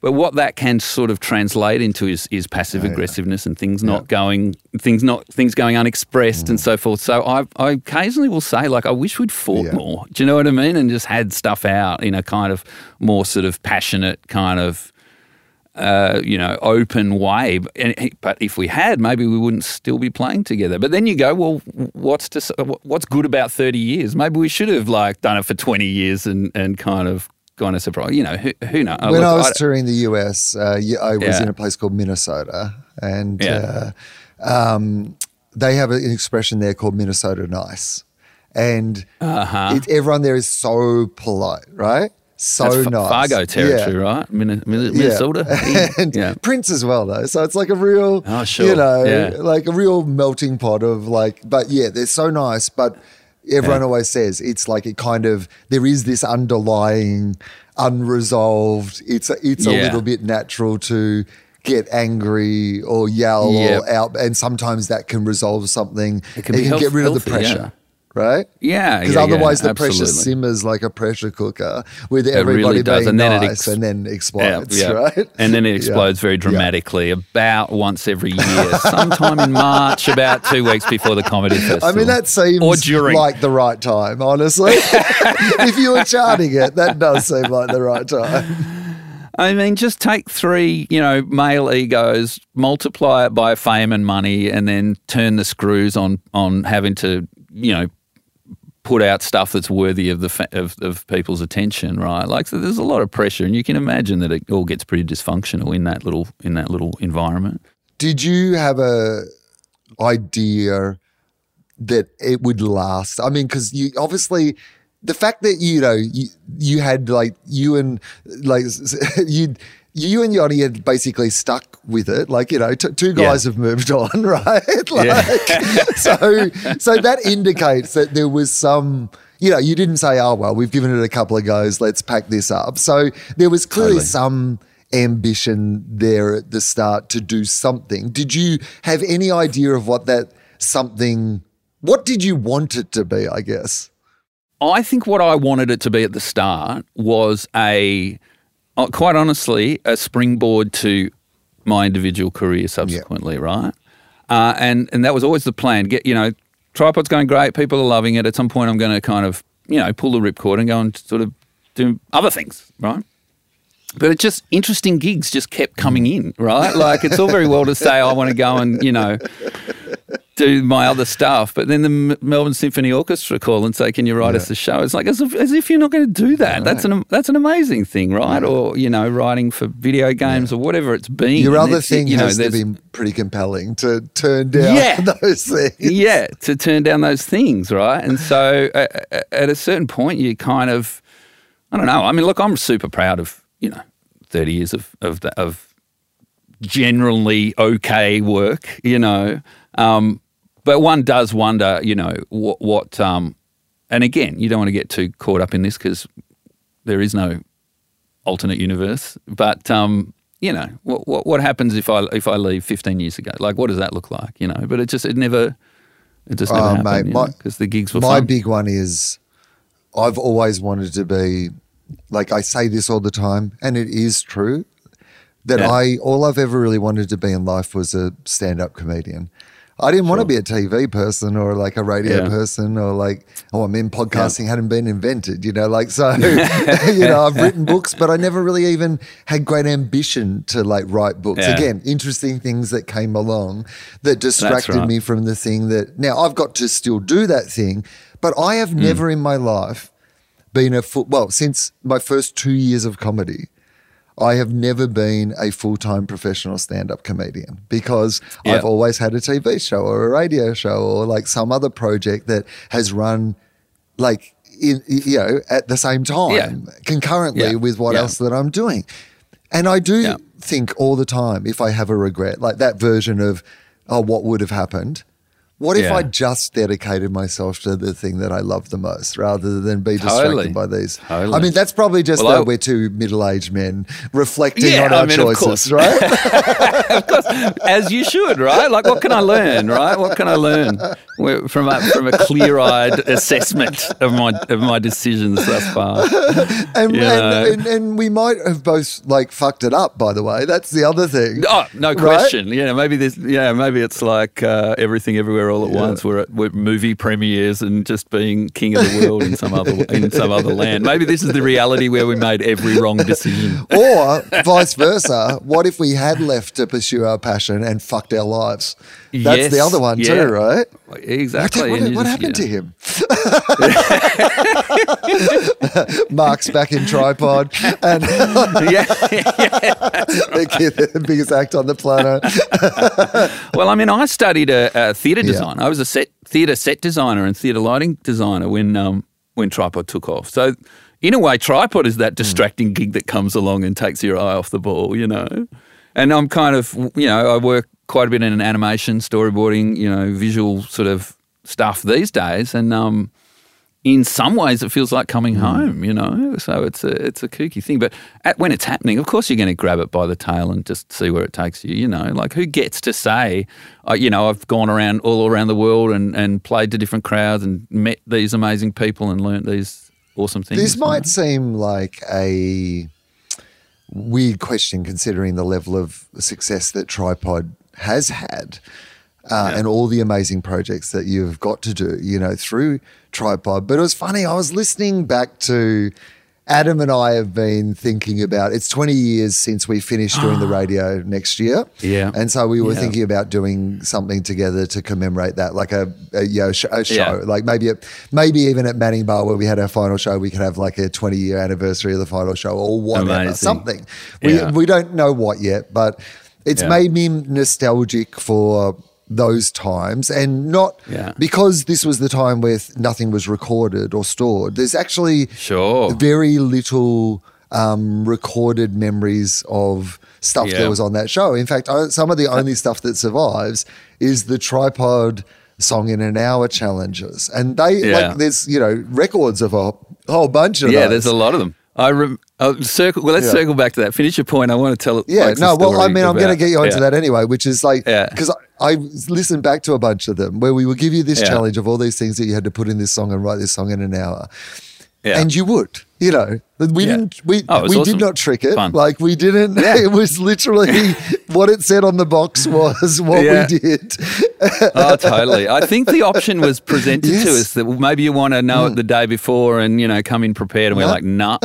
But what that can sort of translate into is, is passive aggressiveness and things not going things not things going unexpressed and so forth. So I I occasionally will say like I wish we'd fought Yeah. more. Do you know what I mean? And just had stuff out in a kind of more sort of passionate kind of uh, you know, open way. But if we had, maybe we wouldn't still be playing together. But then you go, well, what's to, what's good about thirty years? Maybe we should have like done it for twenty years and, and kind of gone a surprise. You know, who, who knows? when Look, I was I- touring the US, uh, I was Yeah. in a place called Minnesota, and Yeah. uh, um, they have an expression there called Minnesota nice, and Uh-huh. it, everyone there is so polite, right? So that's nice, Fargo territory, Yeah. right? Min- Min- Yeah. Minnesota. and yeah. Prince as well, though. So it's like a real, Oh, sure. you know, like a real melting pot of like. But yeah, they're so nice. But everyone Yeah. always says it's like it kind of there is this underlying unresolved. It's a, it's a little bit natural to get angry or yell Yep. or out, and sometimes that can resolve something. It can be you health- get rid of the healthy, yeah. pressure. Right? Yeah, Because yeah, otherwise yeah, the pressure simmers like a pressure cooker with It everybody really being and then it nice ex- and then explodes, Yeah, right? And then it explodes very dramatically about once every year, sometime in March, about two weeks before the comedy festival. I mean, that seems or during. like the right time, honestly. if you were charting it, that does seem like the right time. I mean, just take three, you know, male egos, multiply it by fame and money, and then turn the screws on on having to, you know, put out stuff that's worthy of the fa- of, of people's attention, right? Like, so there's a lot of pressure, and you can imagine that it all gets pretty dysfunctional in that little in that little environment. Did you have a idea that it would last? I mean, because you obviously the fact that you know you, you had like you and like you you and Yachty had basically stuck with it. Like you know, t- two guys have moved on, right? like, so so that indicates that there was some. You know, you didn't say, "Oh well, we've given it a couple of goes. Let's pack this up." So there was clearly Totally. some ambition there at the start to do something. Did you have any idea of what that something? What did you want it to be? I guess. I think what I wanted it to be at the start was a, quite honestly, a springboard to my individual career subsequently, right? Uh, and and that was always the plan. Get you know, tripod's going great. People are loving it. At some point, I'm going to kind of you know pull the ripcord and go and sort of do other things, right? But it's just interesting gigs just kept coming in, right? Like it's all very well to say I want to go and you know do my other stuff, but then the M- Melbourne Symphony Orchestra call and say, "Can you write us a show?" It's like as if, as if you're not going to do that. That's an that's an amazing thing, right? Or you know, writing for video games or whatever it's been. Your other thing you know, has to be pretty compelling to turn down Yeah. those things. yeah, to turn down those things, right? And so uh, uh, at a certain point, you kind of, I don't know. I mean, look, I'm super proud of you know, 30 years of of the, of generally okay work, you know. Um, but one does wonder, you know, what what. Um, and again, you don't want to get too caught up in this because there is no alternate universe. But um, you know, what, what what happens if I if I leave 15 years ago? Like, what does that look like? You know, but it just it never it just never Oh, happened because the gigs were My fun. big one is I've always wanted to be like I say this all the time, and it is true that Yeah. I all I've ever really wanted to be in life was a stand-up comedian. I didn't want to be a TV person or like a radio Yeah. person or like oh I mean podcasting hadn't been invented, you know, like so you know, I've written books, but I never really even had great ambition to like write books. Yeah. Again, interesting things that came along that distracted right. me from the thing that now I've got to still do that thing, but I have Hmm. never in my life been a full well since my first two years of comedy. I have never been a full time professional stand up comedian because Yeah. I've always had a TV show or a radio show or like some other project that has run like in you know at the same time Yeah. concurrently Yeah. with what Yeah. else that I'm doing. And I do think all the time if I have a regret, like that version of, oh, what would have happened? What if Yeah. I just dedicated myself to the thing that I love the most rather than be distracted Totally. by these? Totally. I mean, that's probably just Well, that I- we're two middle aged men reflecting Yeah, on I our mean, of choices, course. right? as you should, right? Like, what can I learn, right? What can I learn from a, from a clear eyed assessment of my of my decisions thus far? and, and, and, and we might have both like fucked it up, by the way. That's the other thing. Oh, no Right? question. Yeah, maybe this. Yeah, maybe it's like uh, everything, everywhere, all at once. We're at we're movie premieres and just being king of the world in some other in some other land. Maybe this is the reality where we made every wrong decision. Or vice versa. What if we had left to pursue our passion and fucked our lives? That's Yes, the other one yeah. too, right? Exactly. What, you what just- happened yeah. to him? Mark's back in tripod and yeah. the, the biggest act on the planet. Well, I mean, I studied a, a theatre design. I was a set theatre set designer and theatre lighting designer when um, when Tripod took off. So, in a way, Tripod is that distracting gig that comes along and takes your eye off the ball, you know. And I'm kind of, you know, I work quite a bit in animation, storyboarding, you know, visual sort of stuff these days, and um, in some ways it feels like coming home, you know. So it's a it's a kooky thing, but at, when it's happening, of course you're going to grab it by the tail and just see where it takes you. You know, like who gets to say, uh, you know, I've gone around all around the world and and played to different crowds and met these amazing people and learnt these awesome things. This you know? might seem like a weird question considering the level of success that Tripod has had. Uh, And all the amazing projects that you've got to do, you know, through Tripod. But it was funny. I was listening back to Adam and I have been thinking about. It's 20 years since we finished doing the radio next year. Yeah. and so we were Yeah. thinking about doing something together to commemorate that, like a, a you know sh- a show, Yeah. like maybe a, maybe even at Manning Bar where we had our final show, we could have like a 20 year anniversary of the final show or whatever, Amazing. something. We Yeah. we don't know what yet, but it's Yeah. made me nostalgic for those times and not Yeah. because this was the time where th- nothing was recorded or stored. There's actually Sure. very little um, recorded memories of stuff Yeah. that was on that show. In fact, some of the only stuff that survives is the tripod song in an hour challenges, and they Yeah. like there's you know records of a whole bunch of yeah, those. there's a lot of them. I rem- I'll circle. Well, let's Yeah. circle back to that. Finish your point. I want to tell. It. Yeah, no, well, I mean, I'm going to get you onto yeah. that anyway, which is like, Yeah. because I, I listened back to a bunch of them where we would give you this Yeah. challenge of all these things that you had to put in this song and write this song in an hour. Yeah. And you would, you know, we Yeah. didn't, we, Oh, we awesome. did not trick it. Fun. Like we didn't, it was literally what it said on the box was what Yeah. we did. oh, totally. I think the option was presented Yes. to us that well, maybe you want to know it mm. the day before and you know come in prepared, and we're like, nah.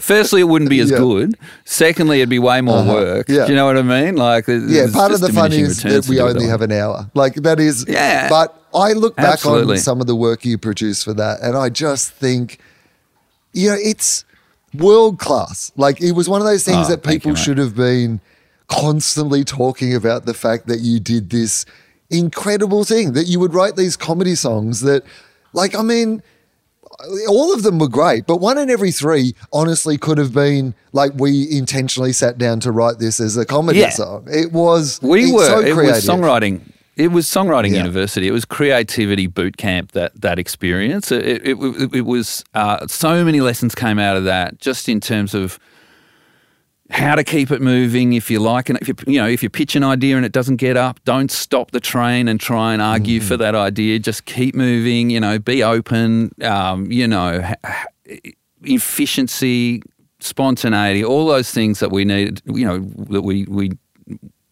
Firstly, it wouldn't be as Yeah. good. Secondly, it'd be way more uh-huh. work. Yeah. Do you know what I mean? Like, Yeah, part of the fun is that we only have an hour. Like that is, Yeah. But I look back Absolutely. on some of the work you produce for that, and I just think, you know, it's world class. Like it was one of those things Oh, that people you, should have been constantly talking about the fact that you did this incredible thing that you would write these comedy songs that, like, I mean all of them were great, but one in every three honestly could have been like we intentionally sat down to write this as a comedy Yeah. song. It was We were. so it was songwriting. It was songwriting Yeah. university. It was creativity boot camp. That that experience. It it, it, it was uh, so many lessons came out of that. Just in terms of how to keep it moving if you like and if you you know if you pitch an idea and it doesn't get up don't stop the train and try and argue for that idea just keep moving you know be open um, you know efficiency spontaneity all those things that we needed you know that we we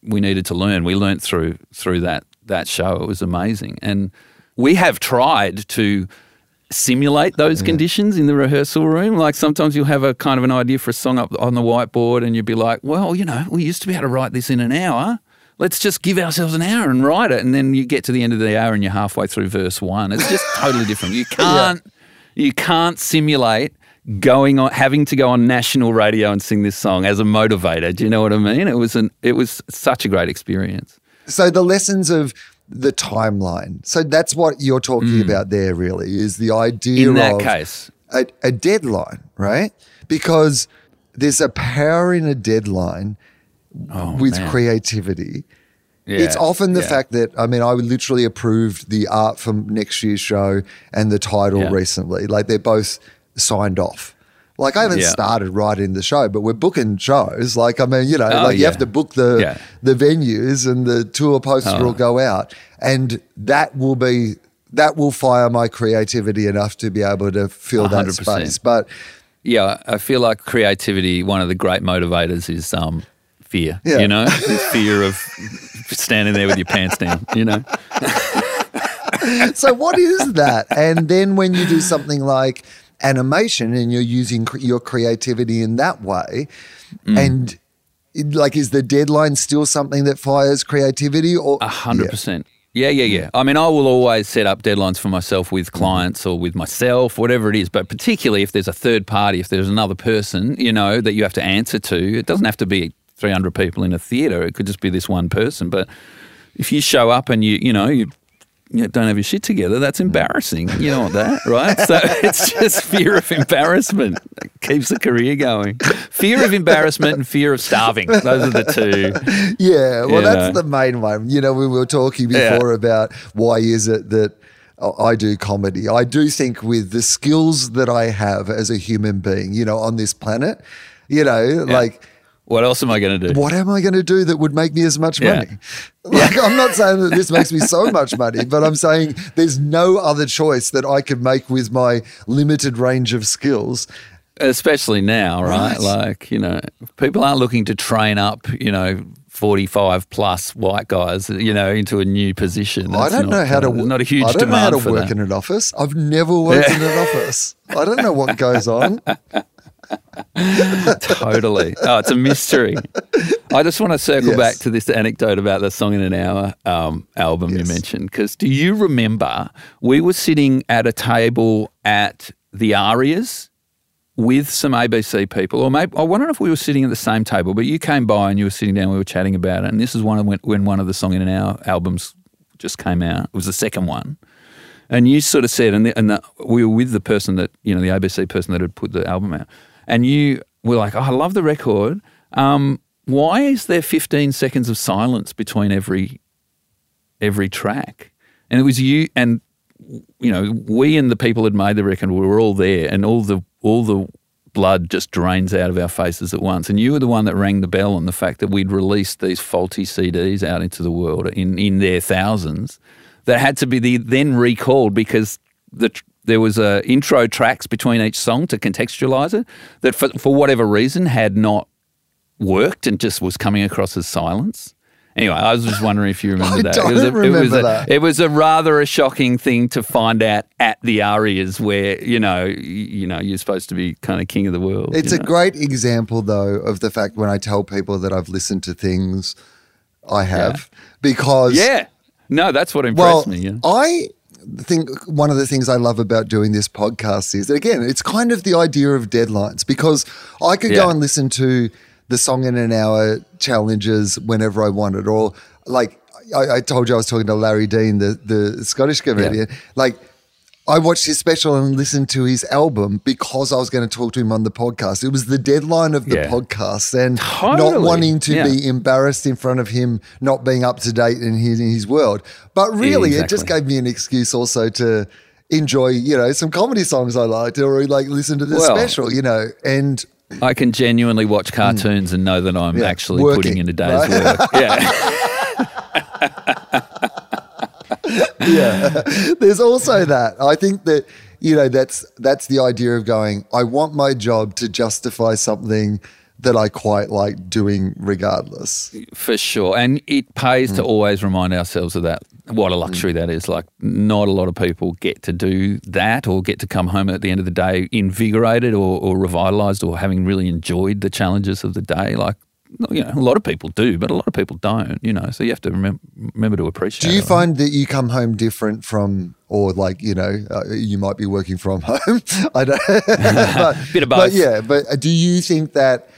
we needed to learn we learnt through through that that show it was amazing and we have tried to simulate those conditions in the rehearsal room. Like sometimes you'll have a kind of an idea for a song up on the whiteboard and you'd be like, well, you know, we used to be able to write this in an hour. Let's just give ourselves an hour and write it. And then you get to the end of the hour and you're halfway through verse one. It's just totally different. You can't you can't simulate going on having to go on national radio and sing this song as a motivator. Do you know what I mean? It was an it was such a great experience. So the lessons of the timeline. So that's what you're talking about there, really, is the idea Mm. In that of case. a, a deadline, right? Because there's a power in a deadline with Oh, man. creativity. Yeah, It's often the yeah. fact that I mean I literally approved the art for next year's show and the title Yeah. recently. Like they're both signed off. Like I haven't Yeah. started writing the show, but we're booking shows. Like I mean, you know, Oh, like you have to book the Yeah. the venues and the tour posters Oh. will go out, and that will be that will fire my creativity enough to be able to fill that 100%. space. But Yeah, I feel like creativity. One of the great motivators is um, fear. Yeah. You know, fear of standing there with your pants down. You know, so what is that? And then when you do something like animation and you're using cre- your creativity in that way, Mm. and it- like is the deadline still something that fires creativity or a hundred percent. Yeah, yeah, yeah. I mean, I will always set up deadlines for myself with clients or with myself, whatever it is. But particularly if there's a third party, if there's another person, you know, that you have to answer to, it doesn't have to be 300 people in a theater. It could just be this one person. But if you show up and you, you know, you, you don't have your shit together, that's mm. embarrassing. You don't want that, right? So it's just fear of embarrassment that keeps the career going. Fear of embarrassment and fear of starving. Those are the two. Yeah, well, Yeah. that's the main one. You know, we were talking Yeah. before about why is it that I do comedy. I do think with the skills that I have as a human being, you know, on this planet, you know, like What else am I going to do? what am I going to do that would make me as much Yeah. money? Like, I'm not saying that this makes me so much money, but I'm saying there's no other choice that I could make with my limited range of skills. especially now, right? Right. Like, you know, people aren't looking to train up, you know, 45 plus white guys, you know, into a new position. I don't not, know how to. there's not a huge I don't know how to work that. in an office. I've never worked in an office. I don't know what goes on. totally. Oh, it's a mystery. I just want to circle Yes. back to this anecdote about the Song in an Hour um, album you mentioned. Because do you remember we were sitting at a table at the Arias with some ABC people, or maybe I wonder if we were sitting at the same table, but you came by and you were sitting down, we were chatting about it. And this is one of when, when one of the Song in an Hour albums just came out. It was the second one. And you sort of said, and, the, and the, we were with the person that, you know, the ABC person that had put the album out. And you were like, oh, I love the record. Um, why is there 15 seconds of silence between every every track? And it was you and you know, we and the people that made the record we were all there and all the all the blood just drains out of our faces at once. And you were the one that rang the bell on the fact that we'd released these faulty CDs out into the world in, in their thousands that had to be the, then recalled because the there was a intro tracks between each song to contextualize it that for, for whatever reason had not worked and just was coming across as silence. Anyway, I was just wondering if you remember I that. don't it was a, it was remember a, that. It was a rather a shocking thing to find out at the Arias where you know you, know you're supposed to be kind of king of the world. It's a know? great example, though, of the fact when I tell people that I've listened to things I have because yeah. No, that's what Well, impressed me. Yeah. I think one of the things I love about doing this podcast is that, again, it's kind of the idea of deadlines because I could Yeah. go and listen to the song in an hour challenges whenever I wanted, or like I, I told you, I was talking to Larry Dean, the, the Scottish comedian. Like, I watched his special and listened to his album because I was going to talk to him on the podcast. It was the deadline of the Yeah. podcast and not wanting to Yeah. be embarrassed in front of him not being up to date in his, in his world. But really, it just gave me an excuse also to enjoy, you know, some comedy songs I liked or like listen to the Well- special, you know. And I can genuinely watch cartoons and know that I'm Yeah, actually working, putting in a day's right? work. Yeah. yeah. There's also that. I think that you know that's that's the idea of going. I want my job to justify something that I quite like doing, regardless. For sure. And it pays Mm. to always remind ourselves of that. What a luxury that is. Like, not a lot of people get to do that or get to come home at the end of the day invigorated or, or revitalized or having really enjoyed the challenges of the day. Like, you know, a lot of people do, but a lot of people don't, you know. So you have to remember, remember to appreciate Do you it. find that you come home different from, or like you know, uh, you might be working from home? I don't. but, Bit of But yeah, but uh, do you think that,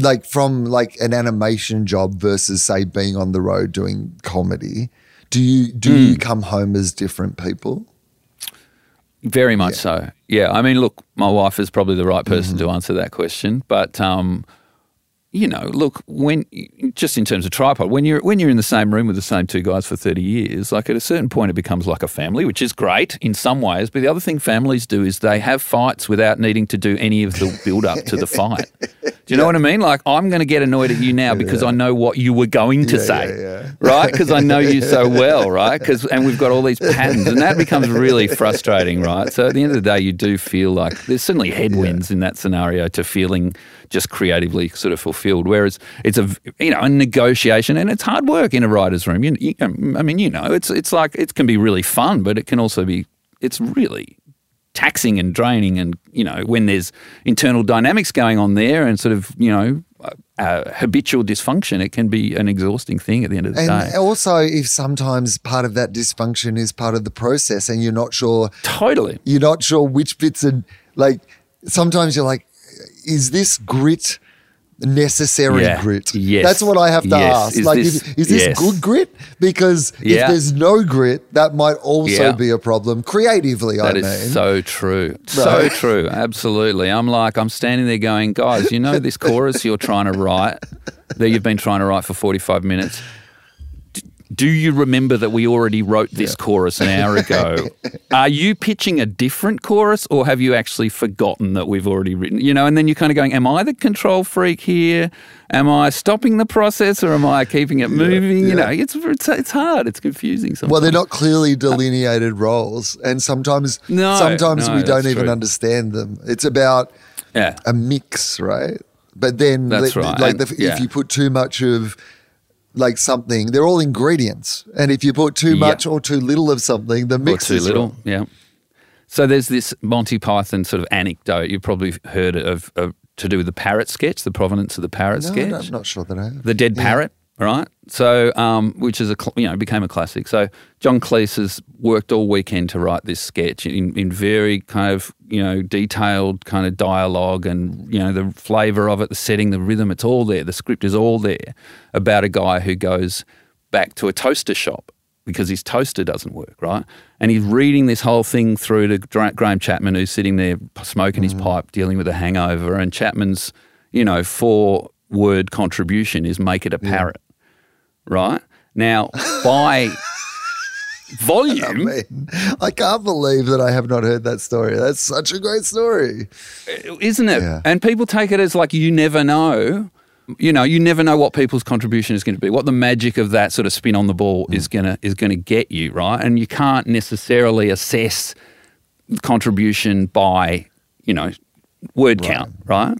like, from like an animation job versus say being on the road doing comedy, do you do you Hmm. come home as different people? Very much so. Yeah. I mean, look, my wife is probably the right person Mm-hmm. to answer that question, but um, you know, look, when just in terms of tripod, when you're when you're in the same room with the same two guys for thirty years, like at a certain point, it becomes like a family, which is great in some ways. But the other thing families do is they have fights without needing to do any of the build up to the fight. Do you know what I mean? Like I'm going to get annoyed at you now because I know what you were going to say, right? Because I know you so well, right? Because and we've got all these patterns, and that becomes really frustrating, right? So at the end of the day, you do feel like there's certainly headwinds in that scenario to feeling just creatively sort of fulfilled. Whereas it's a you know a negotiation, and it's hard work in a writer's room. You, you, I mean, you know, it's it's like it can be really fun, but it can also be it's really taxing and draining and you know when there's internal dynamics going on there and sort of you know uh, uh, habitual dysfunction it can be an exhausting thing at the end of the And day. also, if sometimes part of that dysfunction is part of the process, and you're not sure totally. you're not sure which bits are like sometimes you're like is this grit necessary Yeah. grit Yes. that's what i have to Yes. ask Is like this- is, is this yes. good grit because if there's no grit that might also Yeah. be a problem creatively That i is mean so true. So true. Absolutely. I'm like, I'm standing there going, guys, you know this chorus you're trying to write that you've been trying to write for 45 minutes? Do you remember that we already wrote this chorus an hour ago? Are you pitching a different chorus or have you actually forgotten that we've already written? You know, and then you're kind of going, Am I the control freak here? Am I stopping the process or am I keeping it moving? You know, it's, it's it's hard. It's confusing sometimes. well they're not clearly delineated roles and sometimes No, sometimes no, we don't even true. understand them it's about yeah. a mix, right? But then, That's li- right. like the, yeah. if you put too much of like something, they're all ingredients, and if you put too Yeah. much or too little of something, the or mix too is little. wrong. Yeah. So there's this Monty Python sort of anecdote you've probably heard of, of to do with the parrot sketch, the provenance of the parrot No, sketch, I'm not sure that I have. the dead Yeah. parrot, right? So, um, which is a you know became a classic. So John Cleese has worked all weekend to write this sketch in, in very kind of you know detailed kind of dialogue and you know the flavour of it, the setting, the rhythm. It's all there. The script is all there about a guy who goes back to a toaster shop because his toaster doesn't work, right? And he's reading this whole thing through to Gra- Graham Chapman, who's sitting there smoking his mm. pipe, dealing with a hangover. And Chapman's, you know, four word contribution is make it a parrot, right? Now, by volume, Man, I can't believe that I have not heard that story. That's such a great story. isn't it? Yeah. And people take it as like you never know. You know, you never know what people's contribution is going to be, what the magic of that sort of spin on the ball Mm. is gonna is going to get you, right? And you can't necessarily assess contribution by, you know, word count, right?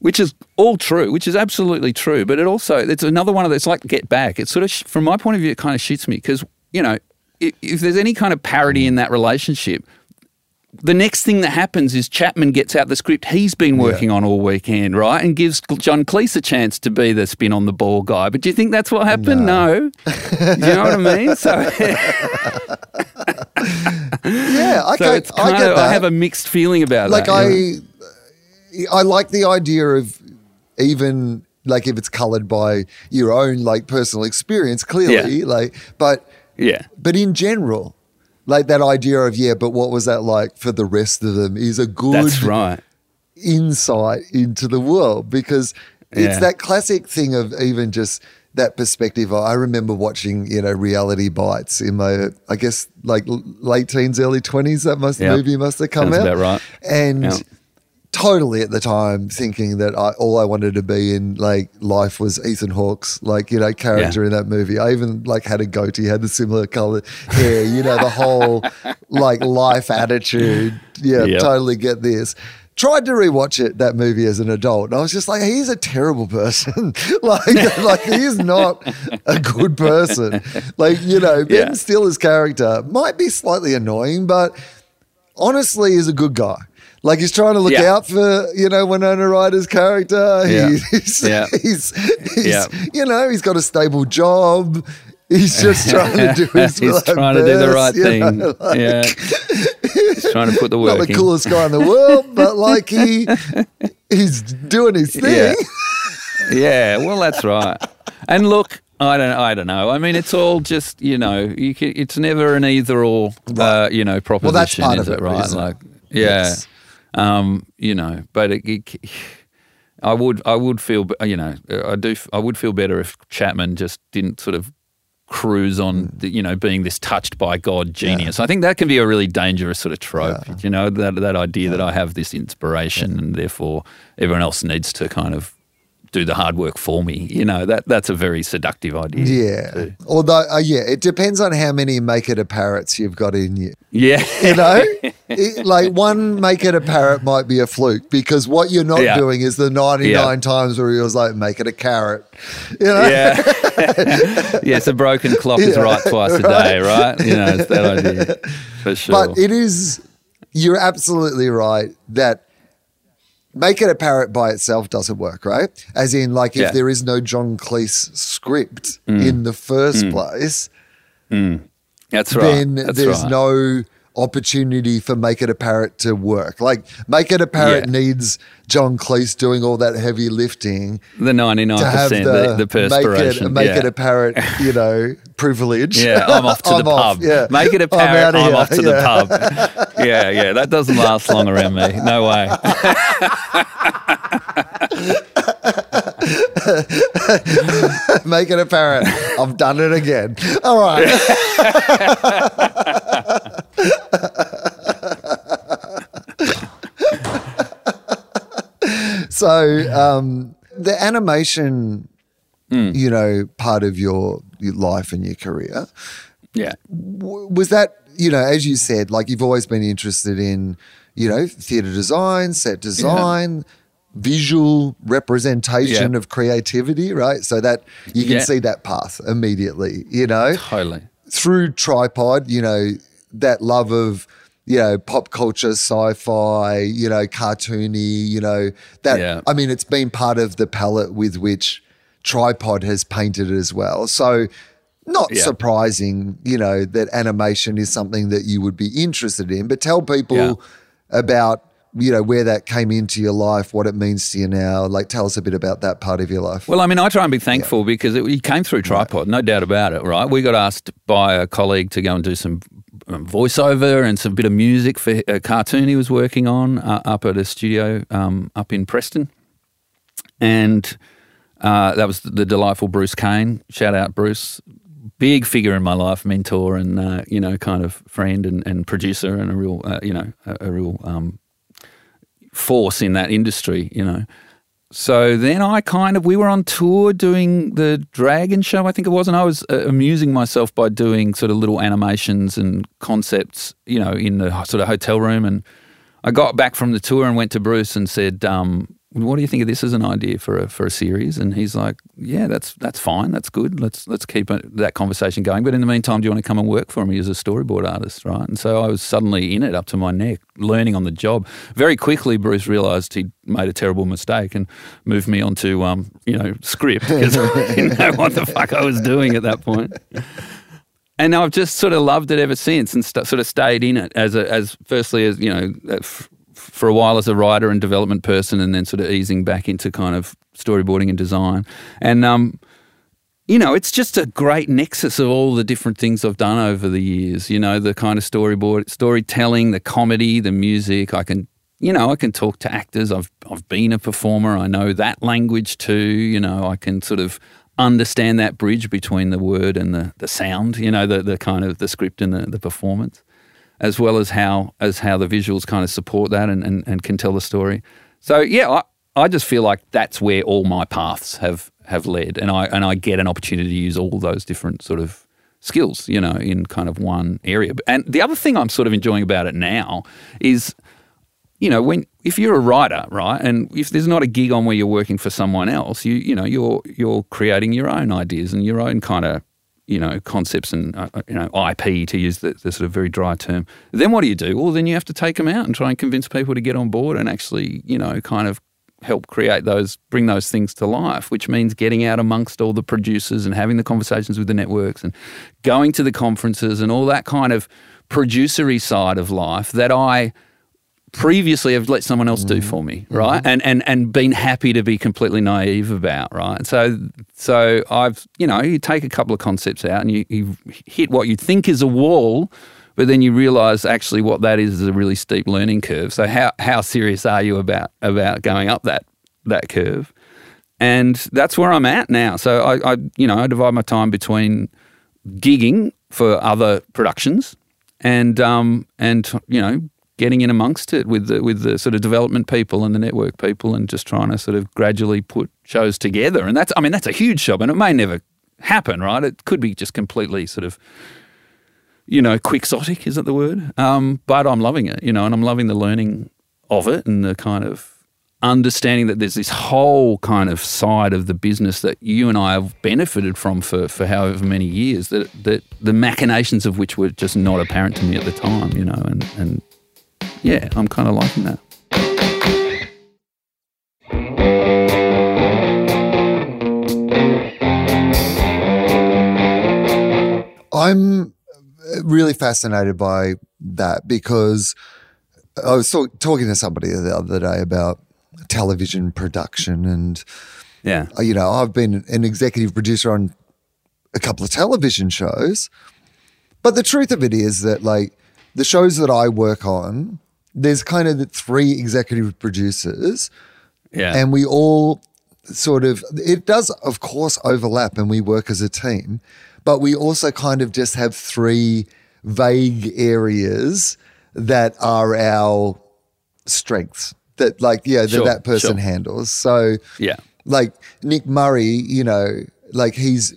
Which is all true, which is absolutely true. But it also, it's another one of those, like Get Back. It's sort of, from my point of view, it kind of shoots me because, you know, if, if there's any kind of parity in that relationship, the next thing that happens is Chapman gets out the script he's been working on all weekend, right? And gives John Cleese a chance to be the spin on the ball guy. But do you think that's what happened? No. do you know what I mean? So, Yeah, I, so get, it's I kind of, that. I have a mixed feeling about it. like that. know? I, I like the idea of even like if it's colored by your own like personal experience, clearly, Yeah. like, but Yeah. But in general, like that idea of yeah, but what was that like for the rest of them is a good That's right. insight into the world because it's Yeah. that classic thing of even just that perspective. I remember watching, you know, reality bites in my, I guess, like late teens, early twenties. That must Yeah. movie must have come Sounds out, right. and Yeah. Totally at the time thinking that I, all I wanted to be in like life was Ethan Hawke's like you know character Yeah. in that movie. I even like had a goatee, had the similar color hair, you know, the whole like life attitude. Yeah, Yep. totally get this. Tried to rewatch it that movie as an adult, and I was just like, he's a terrible person. like, like he's not a good person. Like, you know, Ben Yeah. Stiller's character might be slightly annoying, but honestly is a good guy. Like he's trying to look Yeah. out for you know Winona Ryder's character. Yeah. He's, Yeah. he's, he's Yeah. you know he's got a stable job. He's just trying to do his thing. He's trying to do the right thing. know, like- yeah. He's trying to put the work. not the coolest guy in the world, but like he he's doing his thing. Yeah. yeah, well, that's right. And look, I don't, I don't know. I mean, it's all just you know, you can, it's never an either or, uh, you know, proposition. Well, that's part is of it, it, right? Like, yeah, Yes. Um, you know, but it, it, I would, I would feel, you know, I do, I would feel better if Chapman just didn't sort of cruise on, Mm. the, you know, being this touched by God genius. I think that can be a really dangerous sort of trope. You know, that that idea that I have this inspiration and therefore everyone else needs to kind of do the hard work for me. You know, that that's a very seductive idea. Yeah. too. Although, uh, yeah, it depends on how many make it a parrots you've got in you. Yeah. You know, It- like one make it a parrot might be a fluke because what you're not Yeah. doing is the 99 Yeah. times where he was like, make it a carrot. You know? Yeah. yes, a broken clock is right twice a day, right? You know, it's that idea. For sure. But it is, you're absolutely right that make it a parrot by itself doesn't work, right? As in, like, if Yeah. there is no John Cleese script in mm. the first mm. place, mm. That's right. then That's there's right. no opportunity for Make It a Parrot to work. Like Make It a Parrot Yeah. needs John Cleese doing all that heavy lifting the ninety nine to have the, the, the make it perspiration. make yeah. it a parrot, you know, privilege. Yeah, I'm off to the I'm off, pub. yeah. Make it a I'm parrot. I'm, off to the pub. Yeah, yeah. That doesn't last long around me. No way. make it a parrot. I've done it again. All right. so um, the animation, Hmm. you know, part of your, your life and your career Yeah. w- was that you know, as you said, like you've always been interested in, you know, theatre design, set design. Visual representation Yeah. of creativity, right? So that you can Yeah. see that path immediately, you know? Totally. through tripod you know that love of you know pop culture sci-fi you know cartoony you know that Yeah. i mean it's been part of the palette with which tripod has painted as well so not Yeah. surprising you know that animation is something that you would be interested in but tell people Yeah. about you know where that came into your life what it means to you now like tell us a bit about that part of your life Well, I mean, I try and be thankful because it, it came through Tripod, no doubt about it, right? We got asked by a colleague to go and do some voiceover and some bit of music for a cartoon he was working on uh, up at a studio um, up in Preston. And uh, that was the delightful Bruce Kane. Shout out, Bruce. Big figure in my life, mentor and, uh, you know, kind of friend and, and producer and a real, uh, you know, a, a real um, force in that industry, you know. So then I kind of, we were on tour doing the Dragon show, I think it was, and I was uh, amusing myself by doing sort of little animations and concepts, you know, in the sort of hotel room. And I got back from the tour and went to Bruce and said, um, "What do you think of this as an idea for a for a series?" And he's like, "Yeah, that's that's fine. That's good. Let's let's keep it, that conversation going. But in the meantime, do you want to come and work for me as a storyboard artist, right?" And so I was suddenly in it up to my neck, learning on the job. Very quickly, Bruce realised he'd made a terrible mistake and moved me onto um, you know script because I didn't know what the fuck I was doing at that point. And I've just sort of loved it ever since, and st- sort of stayed in it as a, as firstly as you know, uh, for a while as a writer and development person, and then sort of easing back into kind of storyboarding and design. And um, you know, it's just a great nexus of all the different things I've done over the years. You know, the kind of storyboard, storytelling, the comedy, the music. I can, you know, I can talk to actors. I've I've been a performer. I know that language too. You know, I can sort of understand that bridge between the word and the, the sound. You know, the the kind of the script and the, the performance. As well as how as how the visuals kind of support that and, and, and can tell the story. So yeah, I, I just feel like that's where all my paths have have led, and I and I get an opportunity to use all those different sort of skills, you know, in kind of one area. And the other thing I'm sort of enjoying about it now is, you know, when if you're a writer, right, and if there's not a gig on where you're working for someone else, you you know, you're you're creating your own ideas and your own kind of you know concepts and uh, you know IP to use the, the, sort of very dry term. Then what do you do? Well, then you have to take them out and try and convince people to get on board and actually you know kind of help create those, bring those things to life, which means getting out amongst all the producers and having the conversations with the networks and going to the conferences and all that kind of producery side of life that I previously have let someone else do mm-hmm. for me, right? Mm-hmm. And and and been happy to be completely naive about, right? So so I've you know you take a couple of concepts out and you, you hit what you think is a wall, but then you realise actually what that is is a really steep learning curve. So how how serious are you about about going up that that curve? And that's where I'm at now. So I, I you know I divide my time between gigging for other productions and um and you know getting in amongst it with the, with the sort of development people and the network people and just trying to sort of gradually put shows together. And that's, I mean, that's a huge job and it may never happen, right? It could be just completely sort of, you know, quixotic, is that the word? Um, but I'm loving it, you know, and I'm loving the learning of it and the kind of understanding that there's this whole kind of side of the business that you and I have benefited from for, for however many years that, that the machinations of which were just not apparent to me at the time, you know, and, and yeah, I'm kind of liking that. I'm really fascinated by that because I was talk- talking to somebody the other day about television production and yeah uh, you know I've been an executive producer on a couple of television shows but the truth of it is that like the shows that I work on there's kind of the three executive producers. Yeah. And we all sort of, it does, of course, overlap and we work as a team, but we also kind of just have three vague areas that are our strengths that, like, yeah, sure, that that person sure. handles. So, yeah. Like Nick Murray, you know, like he's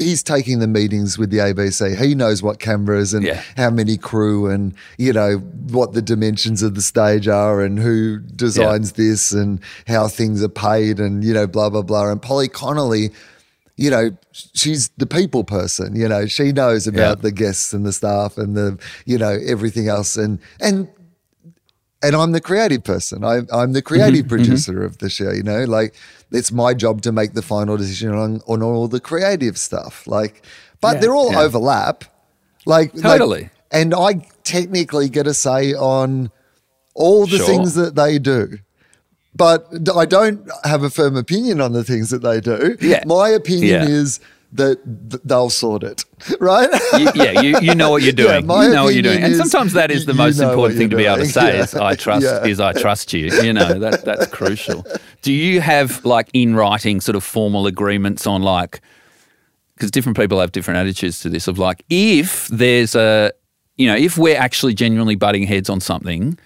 he's taking the meetings with the ABC. He knows what cameras and yeah. how many crew and you know what the dimensions of the stage are and who designs yeah. this and how things are paid and you know blah blah blah. And Polly Connolly, you know, she's the people person. You know, she knows about yeah. the guests and the staff and the you know everything else and and and I'm the creative person. I, am the creative mm-hmm, producer mm-hmm. of the show. You know, like it's my job to make the final decision on on all the creative stuff. Like, but yeah, they're all yeah. overlap. Like totally. Like, and I technically get a say on all the sure. things that they do. But I don't have a firm opinion on the things that they do. Yeah. My opinion yeah. is that they'll sort it, right? you, yeah, you, you know what you're doing. Yeah, you know what you're doing, and sometimes that is the most important thing to be able to say yeah. is I trust yeah. is I trust you. You know that that's crucial. Do you have like in writing sort of formal agreements on like because different people have different attitudes to this of like if there's a you know if we're actually genuinely butting heads on something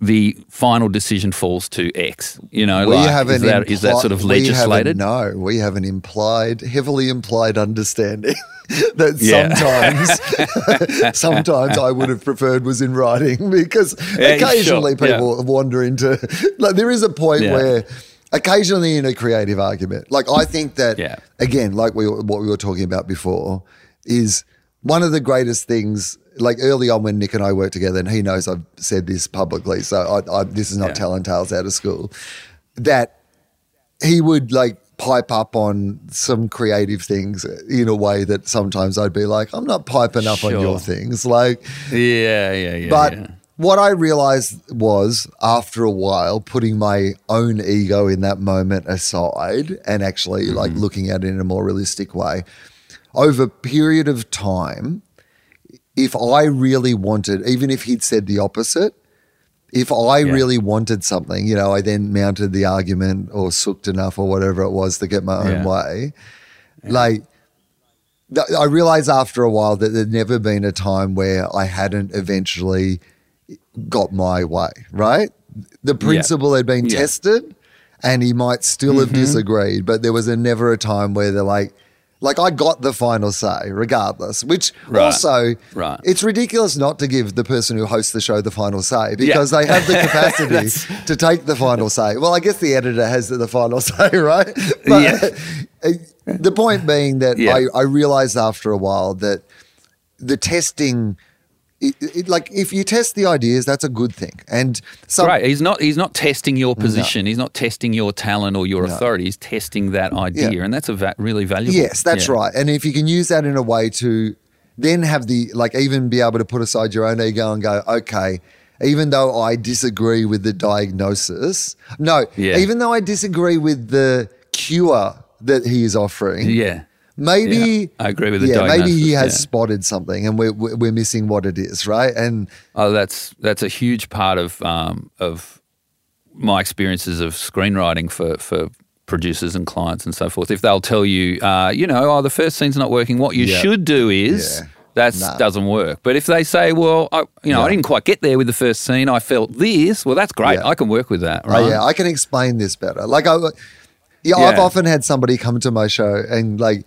the final decision falls to X. You know, we like, is, that, impli- is that sort of legislated? no, we have an implied, heavily implied understanding that sometimes, sometimes I would have preferred was in writing because yeah, occasionally sure. people yeah. wander into. Like, there is a point yeah. where occasionally in a creative argument, like I think that again, like we what we were talking about before, is one of the greatest things like early on when Nick and I worked together, and he knows I've said this publicly, so I, I, this is not yeah. telling tales out of school, that he would like pipe up on some creative things in a way that sometimes I'd be like, I'm not piping up sure. on your things. Like, yeah, yeah, yeah. But yeah. what I realized was after a while, putting my own ego in that moment aside and actually mm-hmm. like looking at it in a more realistic way, over a period of time, if I really wanted, even if he'd said the opposite, if I yeah. really wanted something, you know, I then mounted the argument or sooked enough or whatever it was to get my own yeah. way. Yeah. Like th- I realized after a while that there'd never been a time where I hadn't eventually got my way, right? The principle had been tested and he might still have mm-hmm. disagreed, but there was a, never a time where they're like, like I got the final say regardless, which Right. also, Right. it's ridiculous not to give the person who hosts the show the final say because they have the capacity to take the final say. Well, I guess the editor has the final say, right? But Yeah. the point being that Yeah. I, I realized after a while that the testing, it, it, like if you test the ideas, that's a good thing. And some, Right. He's not. He's not testing your position. He's not testing your talent or your authority. He's testing that idea, Yeah. and that's a va- really valuable. Yes, that's Yeah. right. And if you can use that in a way to then have the like even be able to put aside your own ego and go, okay, even though I disagree with the diagnosis, no, Yeah. even though I disagree with the cure that he is offering, Yeah. Maybe Yeah, I agree with the yeah, maybe he has yeah. spotted something and we're we're missing what it is, right? And Oh, that's that's a huge part of um, of my experiences of screenwriting for for producers and clients and so forth. If they'll tell you, uh, you know, oh, the first scene's not working, what you Yeah. should do is. Yeah. That Nah. doesn't work. But if they say, "Well, I, you know, I didn't quite get there with the first scene. I felt this." Well, that's great. Yeah. I can work with that. Oh, Right? yeah, I can explain this better. Like I, yeah, I've often had somebody come to my show and like,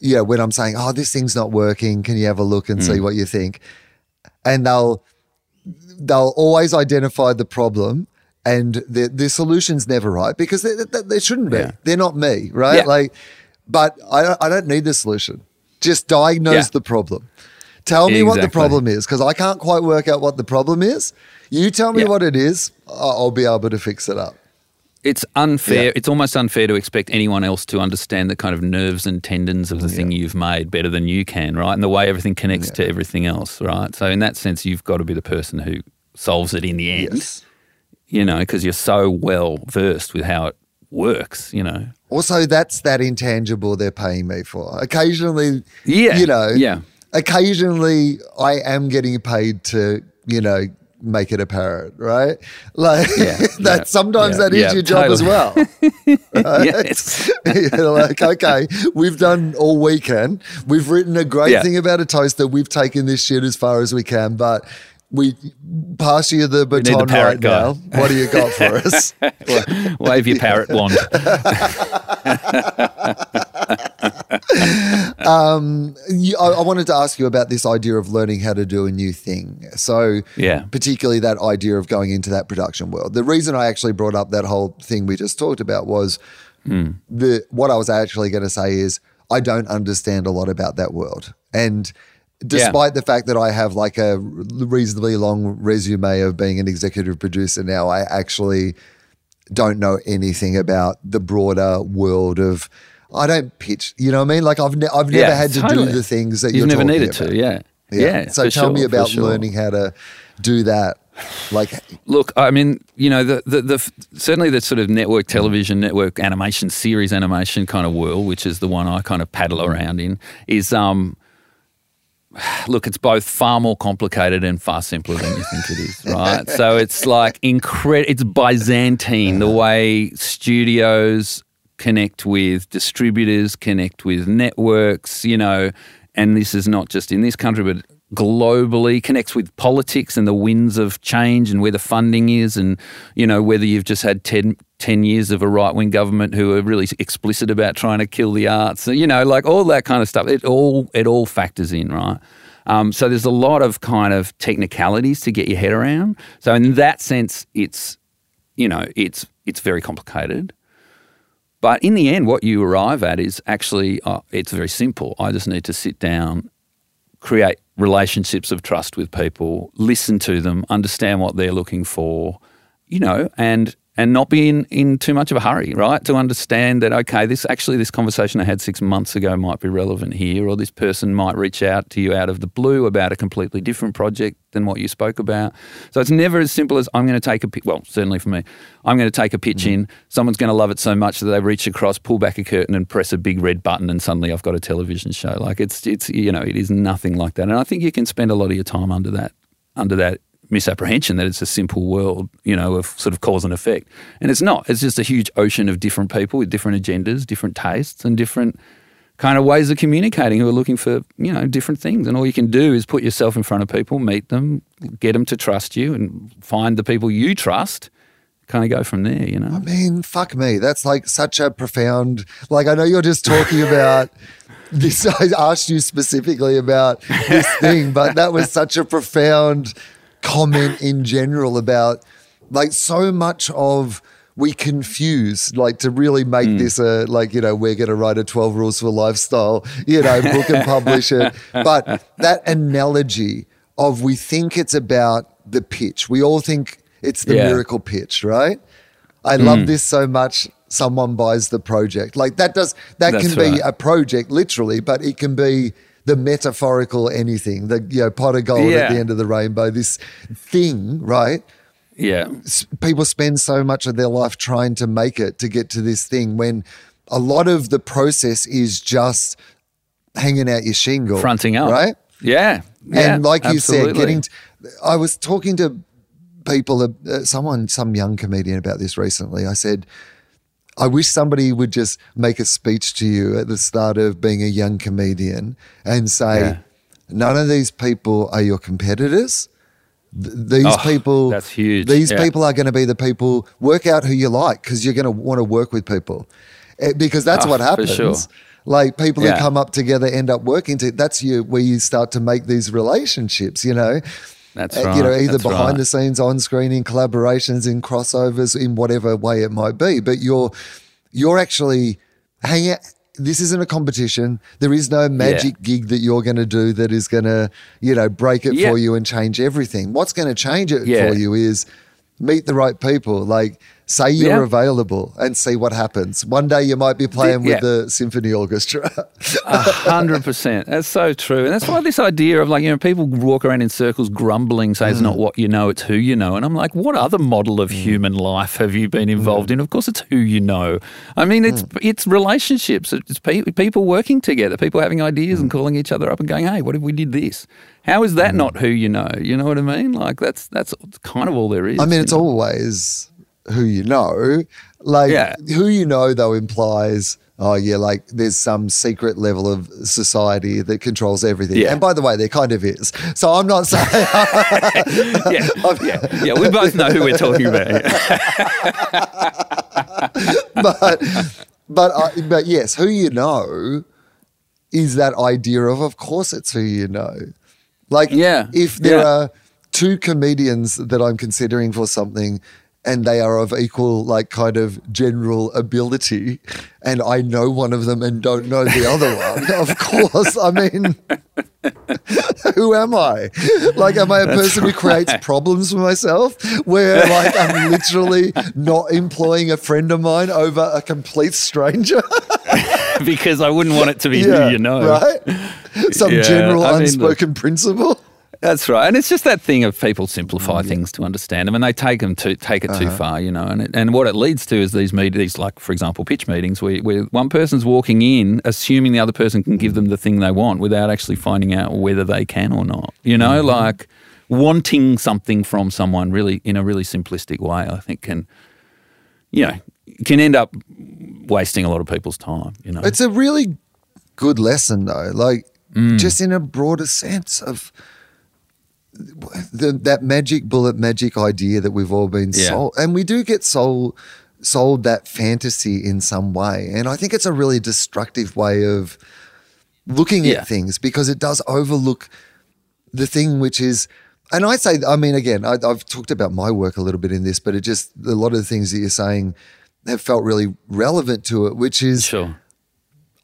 yeah, when I'm saying, oh, this thing's not working, can you have a look and Hmm. see what you think? And they'll they'll always identify the problem. And the the solution's never right because they, they, they shouldn't be. Yeah. They're not me, right? Yeah. Like, but I don't, I don't need the solution. Just diagnose Yeah. the problem. Tell me what the problem is because I can't quite work out what the problem is. You tell me what it is, I'll be able to fix it up. It's unfair. Yeah. It's almost unfair to expect anyone else to understand the kind of nerves and tendons of the thing you've made better than you can, right? And the way everything connects to everything else, right? So in that sense, you've got to be the person who solves it in the end, Yes. you know, because you're so well versed with how it works, you know. Also, that's that intangible they're paying me for. Occasionally, Yeah, you know, yeah. Occasionally, I am getting paid to, you know, make it apparent, right? Like Yeah, that. yeah, Sometimes yeah, that is your job as totally. well. yes. You're like, okay, we've done all we can. We've written a great thing about a toaster. We've taken this shit as far as we can, but we pass you the the baton parrot right guy. now. What do you got for us? Wave your parrot wand. Um, you, I, I wanted to ask you about this idea of learning how to do a new thing. So, Yeah. particularly that idea of going into that production world. The reason I actually brought up that whole thing we just talked about was hmm. the what I was actually going to say is I don't understand a lot about that world, and despite the fact that I have like a reasonably long resume of being an executive producer now, I actually don't know anything about the broader world of. I don't pitch. You know what I mean? Like I've ne- I've never Yeah, had to totally. do the things that You've you're never talking needed about. to, yeah. Yeah. So for tell me sure, for about sure. learning how to do that. Like Look, I mean, you know, the, the the certainly the sort of network television, network animation, series animation kind of world, which is the one I kind of paddle around in, is um. Look, it's both far more complicated and far simpler than you think it is, right? so it's like incredible. It's Byzantine the way studios connect with distributors, connect with networks, you know, and this is not just in this country, but globally connects with politics and the winds of change and where the funding is and you know whether you've just had 10, 10 years of a right-wing government who are really explicit about trying to kill the arts you know like all that kind of stuff. It all it all factors in right? Um, so there's a lot of kind of technicalities to get your head around. So in that sense it's you know it's it's very complicated but in the end, what you arrive at is actually uh, it's very simple. I just need to sit down, create relationships of trust with people, listen to them, understand what they're looking for, you know, and and not be in, in too much of a hurry, right? To understand that okay, this actually this conversation I had six months ago might be relevant here, or this person might reach out to you out of the blue about a completely different project than what you spoke about. So it's never as simple as I'm going to take a well, certainly for me, I'm going to take a pitch mm-hmm. in. Someone's going to love it so much that they reach across, pull back a curtain, and press a big red button, and suddenly I've got a television show. Like it's it's you know it is nothing like that, and I think you can spend a lot of your time under that under that misapprehension that it's a simple world, you know, of sort of cause and effect. And it's not. It's just a huge ocean of different people with different agendas, different tastes, and different kind of ways of communicating who are looking for you know different things and all you can do is put yourself in front of people meet them get them to trust you and find the people you trust kind of go from there you know I mean, fuck me. That's like such a profound. Like, I know you're just talking about this. I asked you specifically about this thing, but that was such a profound comment in general about like so much of we confuse like to really make hmm. this a like you know we're going to write a 12 rules for lifestyle you know book and publish it but that analogy of we think it's about the pitch we all think it's the Yeah. miracle pitch right I hmm. love this so much. Someone buys the project. Like that does that That's can be right. a project literally, but it can be the metaphorical anything. The you know pot of gold at the end of the rainbow. This thing, right? yeah People spend so much of their life trying to make it to get to this thing when a lot of the process is just hanging out your shingle, fronting up right? yeah yeah, and like you said, getting. T- I was talking to people, uh, someone, some young comedian about this recently. I said, I wish somebody would just make a speech to you at the start of being a young comedian and say, Yeah. none of these people are your competitors. Th- These Oh, people, that's huge. These Yeah. people are going to be the people. Work out who you like because you're going to want to work with people, Eh, because that's Oh, what for happens. sure. Like people who come up together end up working. To, that's you where you start to make these relationships. You know, That's Uh, You know, either that's behind right. the scenes, on screen, in collaborations, in crossovers, in whatever way it might be. But you're you're actually hanging. out. This isn't a competition. There is no magic gig that you're going to do that is going to, you know, break it Yeah. for you and change everything. What's going to change it Yeah. for you is meet the right people. Like say you're Yeah. available and see what happens. One day you might be playing with yeah. the symphony orchestra. A hundred percent. That's so true, and that's why this idea of like you know people walk around in circles grumbling, say it's Mm. not what you know, it's who you know, and I'm like, what other model of human life have you been involved Mm. in? Of course, it's who you know. I mean, it's it's relationships, it's pe- people working together, people having ideas Mm. and calling each other up and going, hey, what if we did this? How is that not who you know? You know what I mean? Like that's that's kind of all there is. I mean, it's know? always who you know. Like Yeah. who you know though implies oh yeah, like there's some secret level of society that controls everything. Yeah. And by the way, there kind of is. So I'm not saying yeah, yeah, yeah. We both know who we're talking about. but but I, but yes, who you know is that idea of of course it's who you know. Like Yeah, if there yeah. are two comedians that I'm considering for something and they are of equal like kind of general ability and I know one of them and don't know the other one, of course, I mean who am I? Like, am I a person who creates problems for myself where like I'm literally not employing a friend of mine over a complete stranger? because I wouldn't want it to be who you know. Right? Some Yeah, general I mean, unspoken principle. That's right, and it's just that thing of people simplify mm, things to understand them, and they take them to take it too uh-huh. far, you know. And it, and what it leads to is these meetings, like for example, pitch meetings, where, where one person's walking in, assuming the other person can give mm. them the thing they want without actually finding out whether they can or not. You know, mm-hmm. like wanting something from someone really in a really simplistic way. I think can, you know, can end up wasting a lot of people's time. You know, It's a really good lesson, though. Like, Mm. just in a broader sense of the, that magic bullet, magic idea that we've all been Yeah. sold, and we do get sold sold that fantasy in some way, and I think it's a really destructive way of looking Yeah. at things because it does overlook the thing which is and i say i mean again I, i've talked about my work a little bit in this but it just a lot of the things that you're saying have felt really relevant to it which is sure.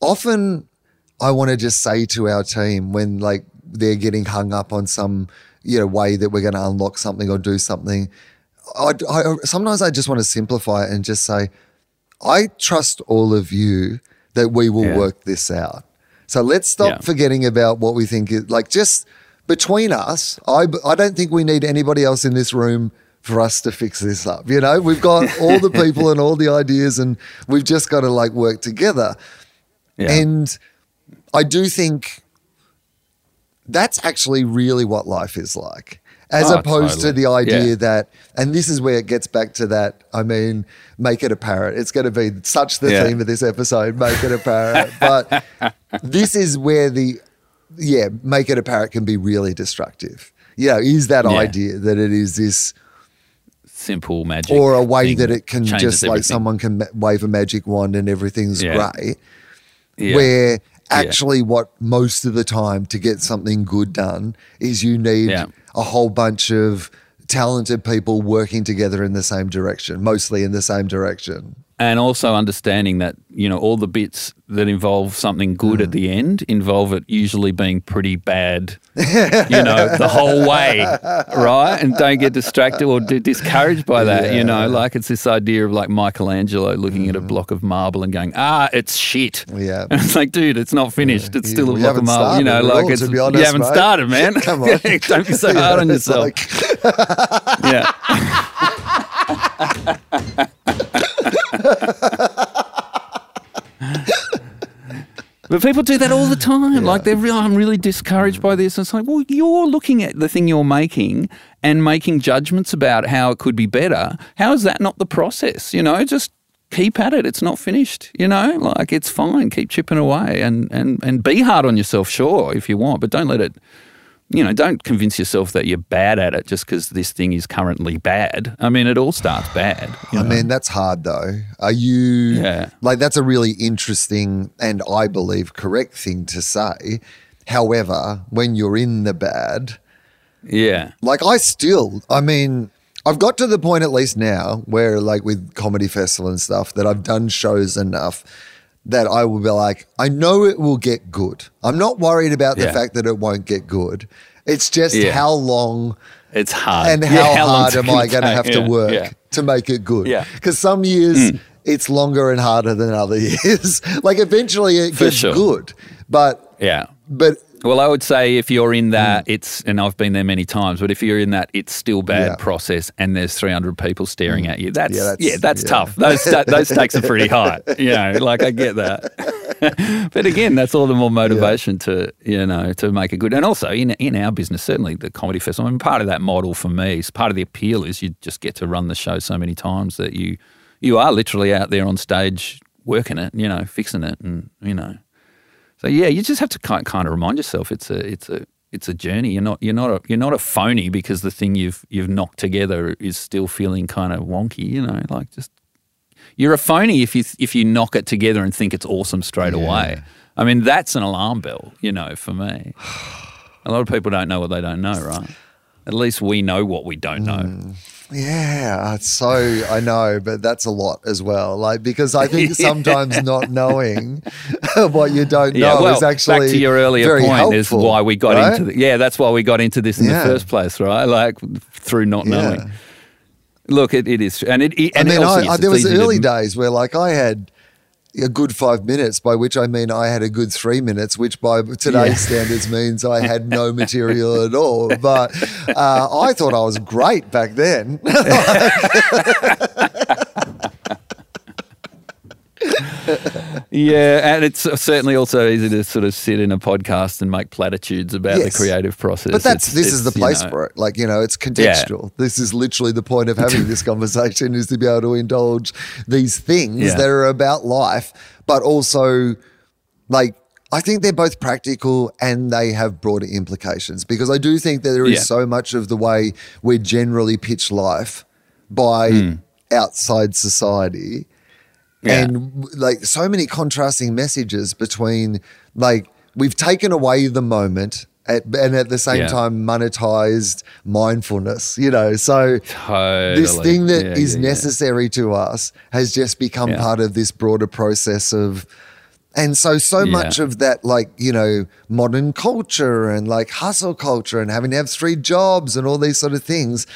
often I want to just say to our team when like they're getting hung up on some you know way that we're going to unlock something or do something. I, I sometimes I just want to simplify it and just say, I trust all of you that we will Yeah. work this out. So let's stop Yeah. forgetting about what we think is like just between us. I I don't think we need anybody else in this room for us to fix this up. You know, we've got all the people and all the ideas, and we've just got to like work together. Yeah. And I do think that's actually really what life is like. as Oh, opposed to the idea Yeah. that, and this is where it gets back to that. I mean, make it a parrot. It's going to be such the Yeah. theme of this episode. Make it a parrot, but this is where the yeah, make it a parrot can be really destructive. Yeah, is that Yeah. idea that it is this Simple magic. or a way that it can just like everything. someone can wave a magic wand and everything's great Yeah. where actually what most of the time to get something good done is you need Yeah. a whole bunch of talented people working together in the same direction mostly in the same direction and also understanding that you know all the bits that involve something good Mm. at the end involve it usually being pretty bad you know the whole way right and don't get distracted or d- discouraged by that you know like it's this idea of like michelangelo looking at a block of marble and going ah it's shit Mm. Yeah. and it's like dude it's not finished it's You- still a block of marble you know like all, it's be you haven't mate. started man Come on. don't be so hard on yourself like- yeah But people do that all the time. Like they're real, I'm really discouraged by this. And it's like, well, you're looking at the thing you're making and making judgments about how it could be better. How is that not the process? You know, just keep at it. It's not finished. You know, like it's fine. Keep chipping away and and and be hard on yourself, sure, if you want, but don't let it. You know, don't convince yourself that you're bad at it just because this thing is currently bad. I mean, it all starts bad. you I know? mean, that's hard though. Are you Yeah. like that's a really interesting and I believe correct thing to say. However, when you're in the bad, yeah, like I still, I mean, I've got to the point at least now where like with comedy festival and stuff that I've done shows enough that I will be like, I know it will get good. I'm not worried about the Yeah. fact that it won't get good. It's just Yeah. how long it's hard. and Yeah, how, hard am I going to have to work to make it good? Yeah. Because some years mm. it's longer and harder than other years. like eventually it For gets sure. good, but Yeah. but Well, I would say if you're in that, hmm. it's, and I've been there many times, but if you're in that, it's still bad Yeah. process and there's 300 people staring hmm. at you, that's, Yeah, yeah, that's- that's, yeah. tough. Those, those stakes are pretty high. You know, like I get that. but again, that's all the more motivation to, you know, to make it good. And also in, in our business, certainly the comedy festival, I mean, part of that model for me is part of the appeal is you just get to run the show so many times that you, you are literally out there on stage working it, you know, fixing it and, you know, so yeah, you just have to kind kind of remind yourself it's a it's a it's a journey. You're not you're not a you're not a phony because the thing you've you've knocked together is still feeling kind of wonky. You know, like just you're a phony if you if you knock it together and think it's awesome straight away. I mean, that's an alarm bell. You know, for me, a lot of people don't know what they don't know, right? At least we know what we don't know. Mm. Yeah, it's so I know, but that's a lot as well. Like because I think sometimes not knowing what you don't Yeah, know well, is actually back to your earlier very point is why we got right? into the, yeah that's why we got into this in Yeah. the first place right like through not Yeah. knowing look it, it is and it, it I and mean, also, I, I, there was to- early days where like I had a good five minutes, by which I mean I had a good three minutes, which by today's Yeah. standards means I had no material at all. But uh, I thought I was great back then. yeah and it's certainly also easy to sort of sit in a podcast and make platitudes about Yes. the creative process But that's It's- this is it's, the you place know, for it. Like you know, it's contextual. This is literally the point of having this conversation is to be able to indulge these things Yeah. that are about life, but also like I think they're both practical and they have broader implications because I do think that there is Yeah. so much of the way we generally pitch life by Hmm. outside society Yeah. and like so many contrasting messages between like we've taken away the moment at, and at the same Yeah. time monetized mindfulness you know so Totally. this thing that is Yeah, yeah, yeah. necessary to us has just become part of this broader process of and so so much of that like you know modern culture and like hustle culture and having to have three jobs and all these sort of things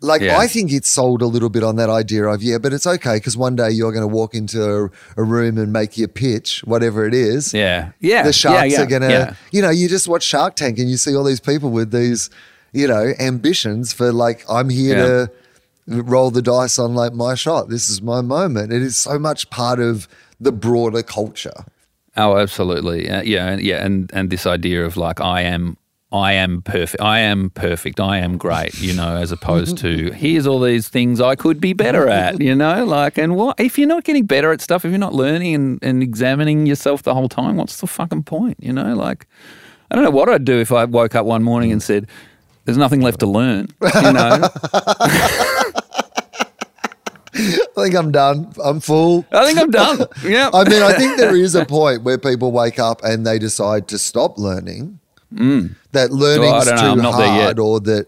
like Yeah. I think it's sold a little bit on that idea of yeah, but it's okay because one day you're going to walk into a, a room and make your pitch, whatever it is. yeah yeah the sharks yeah, yeah, are going to, you know, you just watch Shark Tank and you see all these people with these, you know, ambitions for like I'm here to roll the dice on like my shot. This is my moment. It is so much part of the broader culture. Oh, absolutely. Uh, yeah, yeah, and and this idea of like I am I am perfect. I am perfect. I am great, you know, as opposed to here's all these things I could be better at, you know, like, and what if you're not getting better at stuff, if you're not learning and, and examining yourself the whole time, what's the fucking point, you know? Like, I don't know what I'd do if I woke up one morning and said, there's nothing left to learn, you know? I think I'm done. I'm full. I think I'm done. Yeah. I mean, I think there is a point where people wake up and they decide to stop learning. That learning's Mm. Well, I know. I'm too hard, or that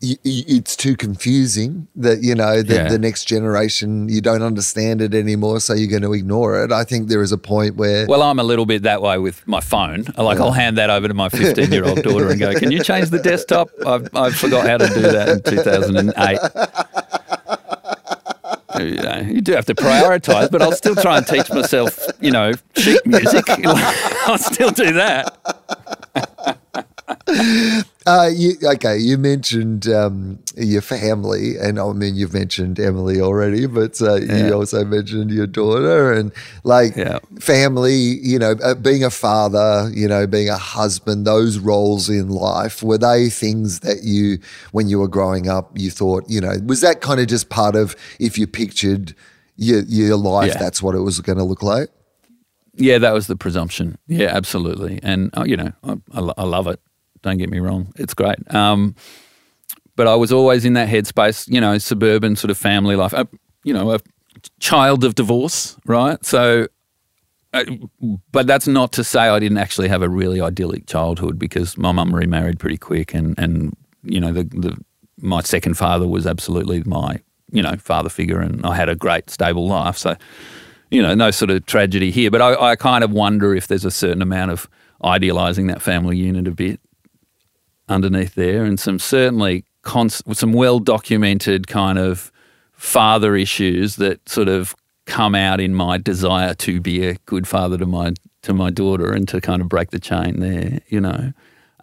y- y- it's too confusing. That you know that Yeah. the next generation you don't understand it anymore, so you're going to ignore it. I think there is a point where Well, I'm a little bit that way with my phone. Like, I'll hand that over to my 15 year old daughter and go, Can you change the desktop? I've, I forgot how to do that in 2008. You, know, you do have to prioritize, but I'll still try and teach myself, you know, sheet music. I'll still do that. Uh, you, okay, you mentioned um, your family, and I mean you've mentioned Emily already, but uh, Yeah. you also mentioned your daughter, and like Yeah. family. You know, uh, being a father, you know, being a husband. Those roles in life were they things that you, when you were growing up, you thought, you know, was that kind of just part of if you pictured your your life, Yeah. that's what it was going to look like. Yeah, that was the presumption. Yeah, absolutely. And, uh, you know, I, I, I love it. Don't get me wrong. It's great. Um, but I was always in that headspace, you know, suburban sort of family life, uh, you know, a child of divorce, right? So, uh, but that's not to say I didn't actually have a really idyllic childhood because my mum remarried pretty quick and, and you know, the, the, my second father was absolutely my, you know, father figure and I had a great stable life. So, you know, no sort of tragedy here. But I, I kind of wonder if there's a certain amount of idealising that family unit a bit underneath there, and some certainly some well documented kind of father issues that sort of come out in my desire to be a good father to my to my daughter and to kind of break the chain there, you know.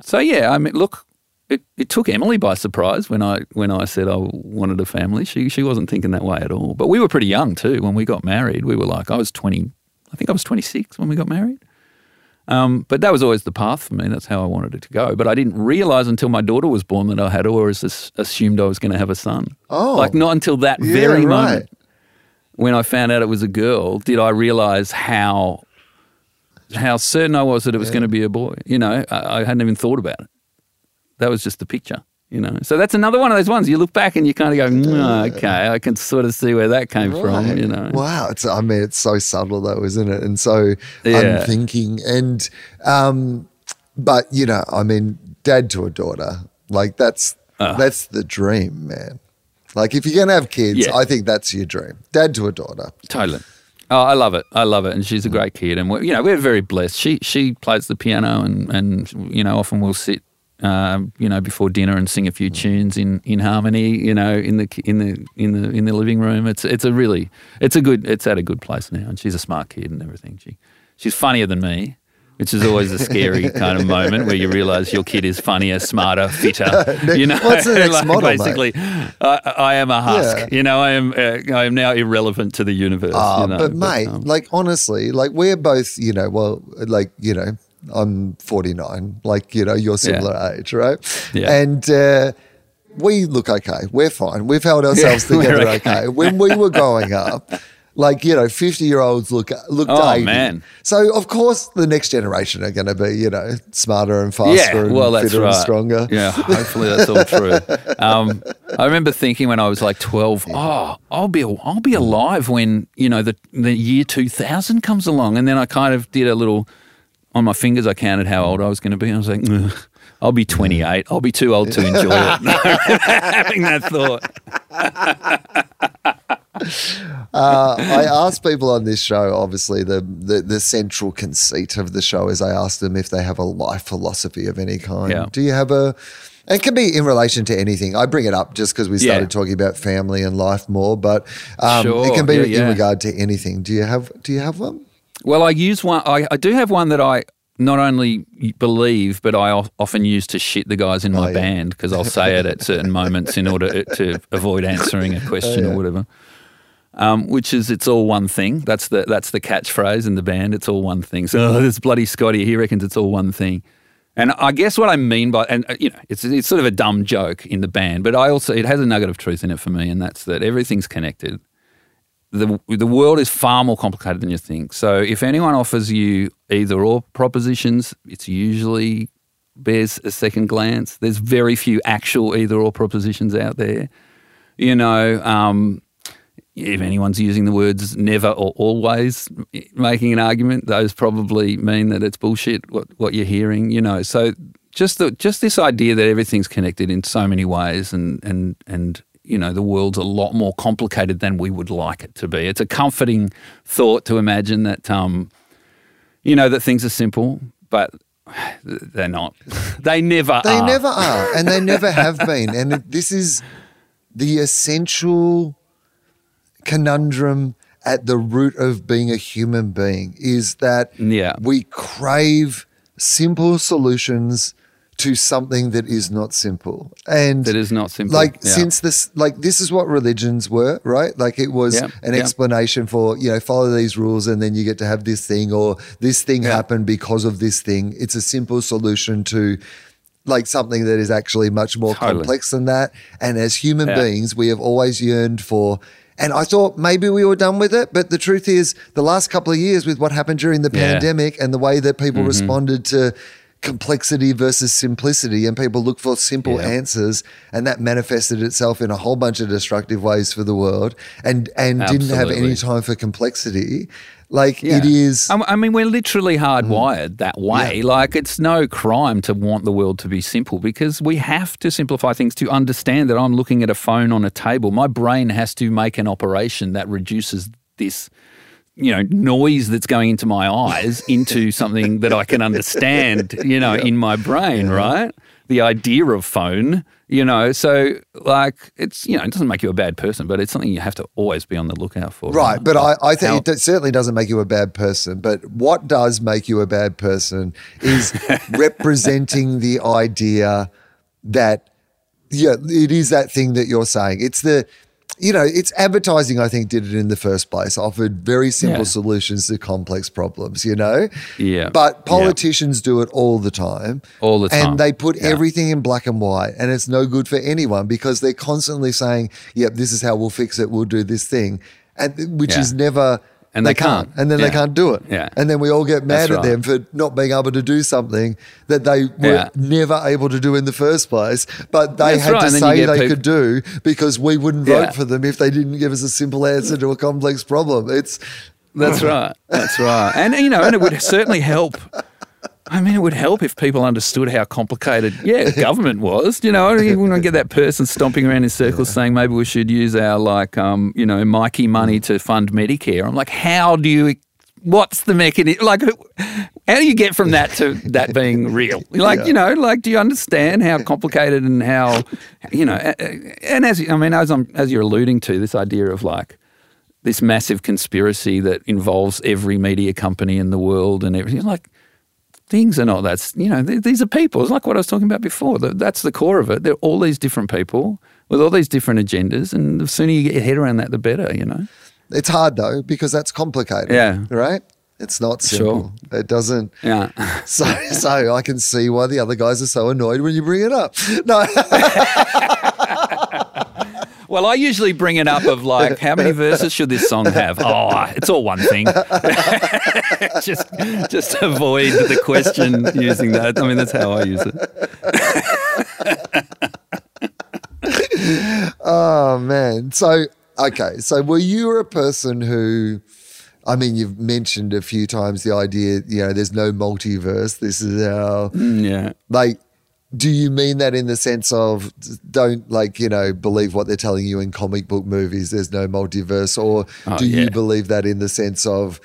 So yeah, I mean, look, it, it took Emily by surprise when I when I said I wanted a family. She she wasn't thinking that way at all. But we were pretty young too when we got married. We were like I was twenty, I think I was twenty six when we got married. Um, but that was always the path for me. That's how I wanted it to go. But I didn't realize until my daughter was born that I had always as- assumed I was going to have a son. Oh. like not until that Yeah, very right. moment when I found out it was a girl did I realize how how certain I was that it was going to be a boy. You know, I, I hadn't even thought about it. That was just the picture. You know, so that's another one of those ones you look back and you kind of go, "Mm, okay, I can sort of see where that came from. You know, Wow. It's I mean, it's so subtle though, isn't it? And so Yeah. unthinking. And um, but you know, I mean, dad to a daughter, like that's Uh. that's the dream, man. Like if you're gonna have kids, Yeah. I think that's your dream. Dad to a daughter. Totally. Oh, I love it. I love it, and she's a great kid, and we're, you know we're very blessed. She she plays the piano, and and you know often we'll sit, um, you know, before dinner and sing a few tunes in, in harmony. You know, in the in the in the in the living room. It's it's a really it's a good it's at a good place now, and she's a smart kid and everything. She she's funnier than me. Which is always a scary kind of moment where you realise your kid is funnier, smarter, fitter. You know, What's the next Like, model, basically, I, I am a husk. Yeah. You know, I am uh, I am now irrelevant to the universe. Ah, you know, but mate, um, like honestly, like we're both, you know, well, like you know, I'm 49, like you know, you're similar age, right? Yeah. And uh, we look okay. We're fine. We've held ourselves Yeah, together okay. okay. When we were growing up. Like you know, fifty year olds look look Oh, 80. man. So of course, the next generation are going to be you know smarter and faster yeah, and well, that's right. and stronger. Yeah, hopefully that's all true. Um, I remember thinking when I was like twelve, oh, I'll be I'll be alive when you know the the year two thousand comes along, and then I kind of did a little on my fingers. I counted how old I was going to be. I was like. "Ugh, I'll be 28. I'll be too old to enjoy it. Having that thought. Uh, I ask people on this show, obviously, the, the the central conceit of the show is I ask them if they have a life philosophy of any kind. Yeah. Do you have a? It can be in relation to anything. I bring it up just because we started Yeah. talking about family and life more, but um, Sure. it can be Yeah, in regard to anything. Do you have? Do you have one? Well, I use one. I, I do have one that I not only believe, but I often use to shit the guys in my Oh, yeah. band because I'll say it at certain moments in order to avoid answering a question Oh, yeah. or whatever. Um, which is it's all one thing. That's the that's the catchphrase in the band. It's all one thing. So oh, this bloody Scotty, he reckons it's all one thing. And I guess what I mean by, and uh, you know, it's it's sort of a dumb joke in the band, but I also it has a nugget of truth in it for me, and that's that everything's connected. The The world is far more complicated than you think. So if anyone offers you either or propositions, it's usually bears a second glance. There's very few actual either or propositions out there. You know, um, if anyone's using the words never or always making an argument, those probably mean that it's bullshit what, what you're hearing, you know. So just the just this idea that everything's connected in so many ways and and and you know the world's a lot more complicated than we would like it to be. It's a comforting thought to imagine that um you know that things are simple, but they're not. They never They are. never are, and they never have been. And this is the essential conundrum at the root of being a human being is that Yeah. we crave simple solutions to something that is not simple. And That is not simple. Like Yeah. since this like this is what religions were, right? Like it was Yeah, an yeah. explanation for, you know, follow these rules and then you get to have this thing or this thing happened because of this thing. It's a simple solution to like something that is actually much more Totally. complex than that. And as human beings, we have always yearned for and I thought maybe we were done with it, but the truth is, the last couple of years with what happened during the. Mm-hmm. pandemic and the way that people responded to complexity versus simplicity, and people look for simple Yeah. answers, and that manifested itself in a whole bunch of destructive ways for the world, and and didn't have any time for complexity. Like Yeah. it is, I I mean, we're literally hardwired mm. that way. Like, it's no crime to want the world to be simple because we have to simplify things to understand that I'm looking at a phone on a table. My brain has to make an operation that reduces this, you know, noise that's going into my eyes into something that I can understand, you know, in my brain, right? The idea of phone, you know, so like it's, you know, it doesn't make you a bad person, but it's something you have to always be on the lookout for. Right, but I, I think it certainly doesn't make you a bad person. But what does make you a bad person is representing the idea that, yeah, it is that thing that you're saying. It's the, you know, it's advertising, I think, did it in the first place, offered very simple Yeah. solutions to complex problems, you know? Yeah. But Yeah. politicians do it all the time. All the time. And they put Yeah. everything in black and white, and it's no good for anyone because they're constantly saying, "Yep, this is how we'll fix it. We'll do this thing," and which Yeah. is never. And they can't. and then they can't do it, Yeah. and then we all get mad That's at right. them for not being able to do something that they were Yeah. never able to do in the first place, but they That's had right, to and then you say they could do because we wouldn't vote for them if they didn't give us a simple answer to a complex problem. It's That's right. That's right. And you know, and it would certainly help. I mean, it would help if people understood how complicated, yeah, government was. You know, you wouldn't get that person stomping around in circles saying maybe we should use our like, um, you know, Mikey money to fund Medicare. I'm like, how do you? What's the mechanism? Like, how do you get from that to that being real? Like, Yeah. you know, like, do you understand how complicated and how, you know, and as I mean, as I'm as you're alluding to, this idea of like this massive conspiracy that involves every media company in the world and everything. Like things are not that's you know th- these are people. It's like what I was talking about before. Th- That's the core of it. They're all these different people with all these different agendas, and the sooner you get your head around that, the better. You know. it's hard though because that's complicated. Yeah. right. It's not simple. It doesn't. Yeah. So, so I can see why the other guys are so annoyed when you bring it up. No, Well, I usually bring it up of like, how many verses should this song have? Oh, it's all one thing. just, just avoid the question using that. I mean, that's how I use it. oh man. So okay. So were you a person who? I mean, you've mentioned a few times the idea. You know, there's no multiverse. This is how. Mm, Yeah. Like, do you mean that in the sense of don't like you know believe what they're telling you in comic book movies? There's no multiverse, or Oh, do you believe that in the sense of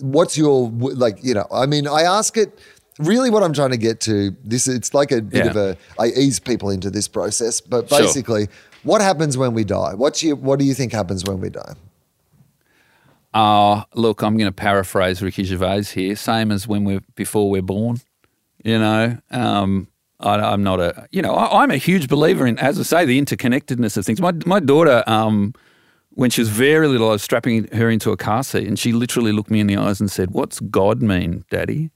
what's your like you know? I mean, I ask it. Really, what I'm trying to get to this, it's like a bit Yeah. of a. I ease people into this process, but Sure. basically, what happens when we die? What's your, what do you think happens when we die? Uh, look, I'm going to paraphrase Ricky Gervais here. Same as when we're before we're born. You know, um, I, I'm not a. You know, I, I'm a huge believer in, as I say, the interconnectedness of things. My my daughter, um, when she was very little, I was strapping her into a car seat, and she literally looked me in the eyes and said, "What's God mean, Daddy?"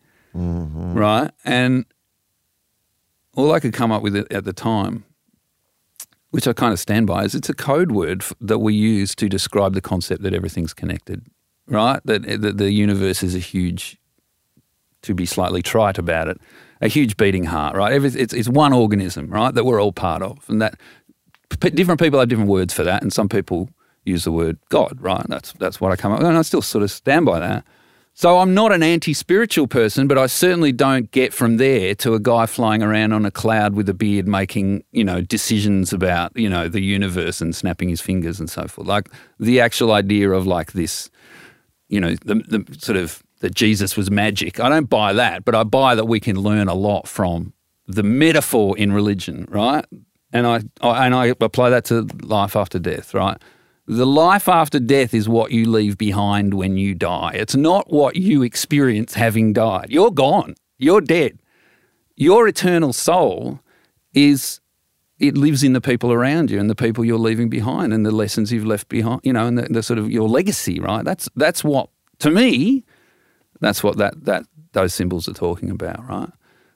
Right, and all I could come up with at the time, which I kind of stand by, is it's a code word f- that we use to describe the concept that everything's connected, right? That, that the universe is a huge, to be slightly trite about it, a huge beating heart, right? It's, it's one organism, right, that we're all part of. And that different people have different words for that. And some people use the word God, right? That's, that's what I come up with. And I still sort of stand by that. So I'm not an anti-spiritual person, but I certainly don't get from there to a guy flying around on a cloud with a beard making, you know, decisions about, you know, the universe and snapping his fingers and so forth. Like the actual idea of like this, you know, the, the sort of that Jesus was magic. I don't buy that, but I buy that we can learn a lot from the metaphor in religion, right? And I, I and I apply that to life after death, right? The life after death is what you leave behind when you die. It's not what you experience having died. You're gone. You're dead. Your eternal soul is it lives in the people around you and the people you're leaving behind and the lessons you've left behind, you know, and the, the sort of your legacy, right? That's that's what to me, that's what that that those symbols are talking about, right?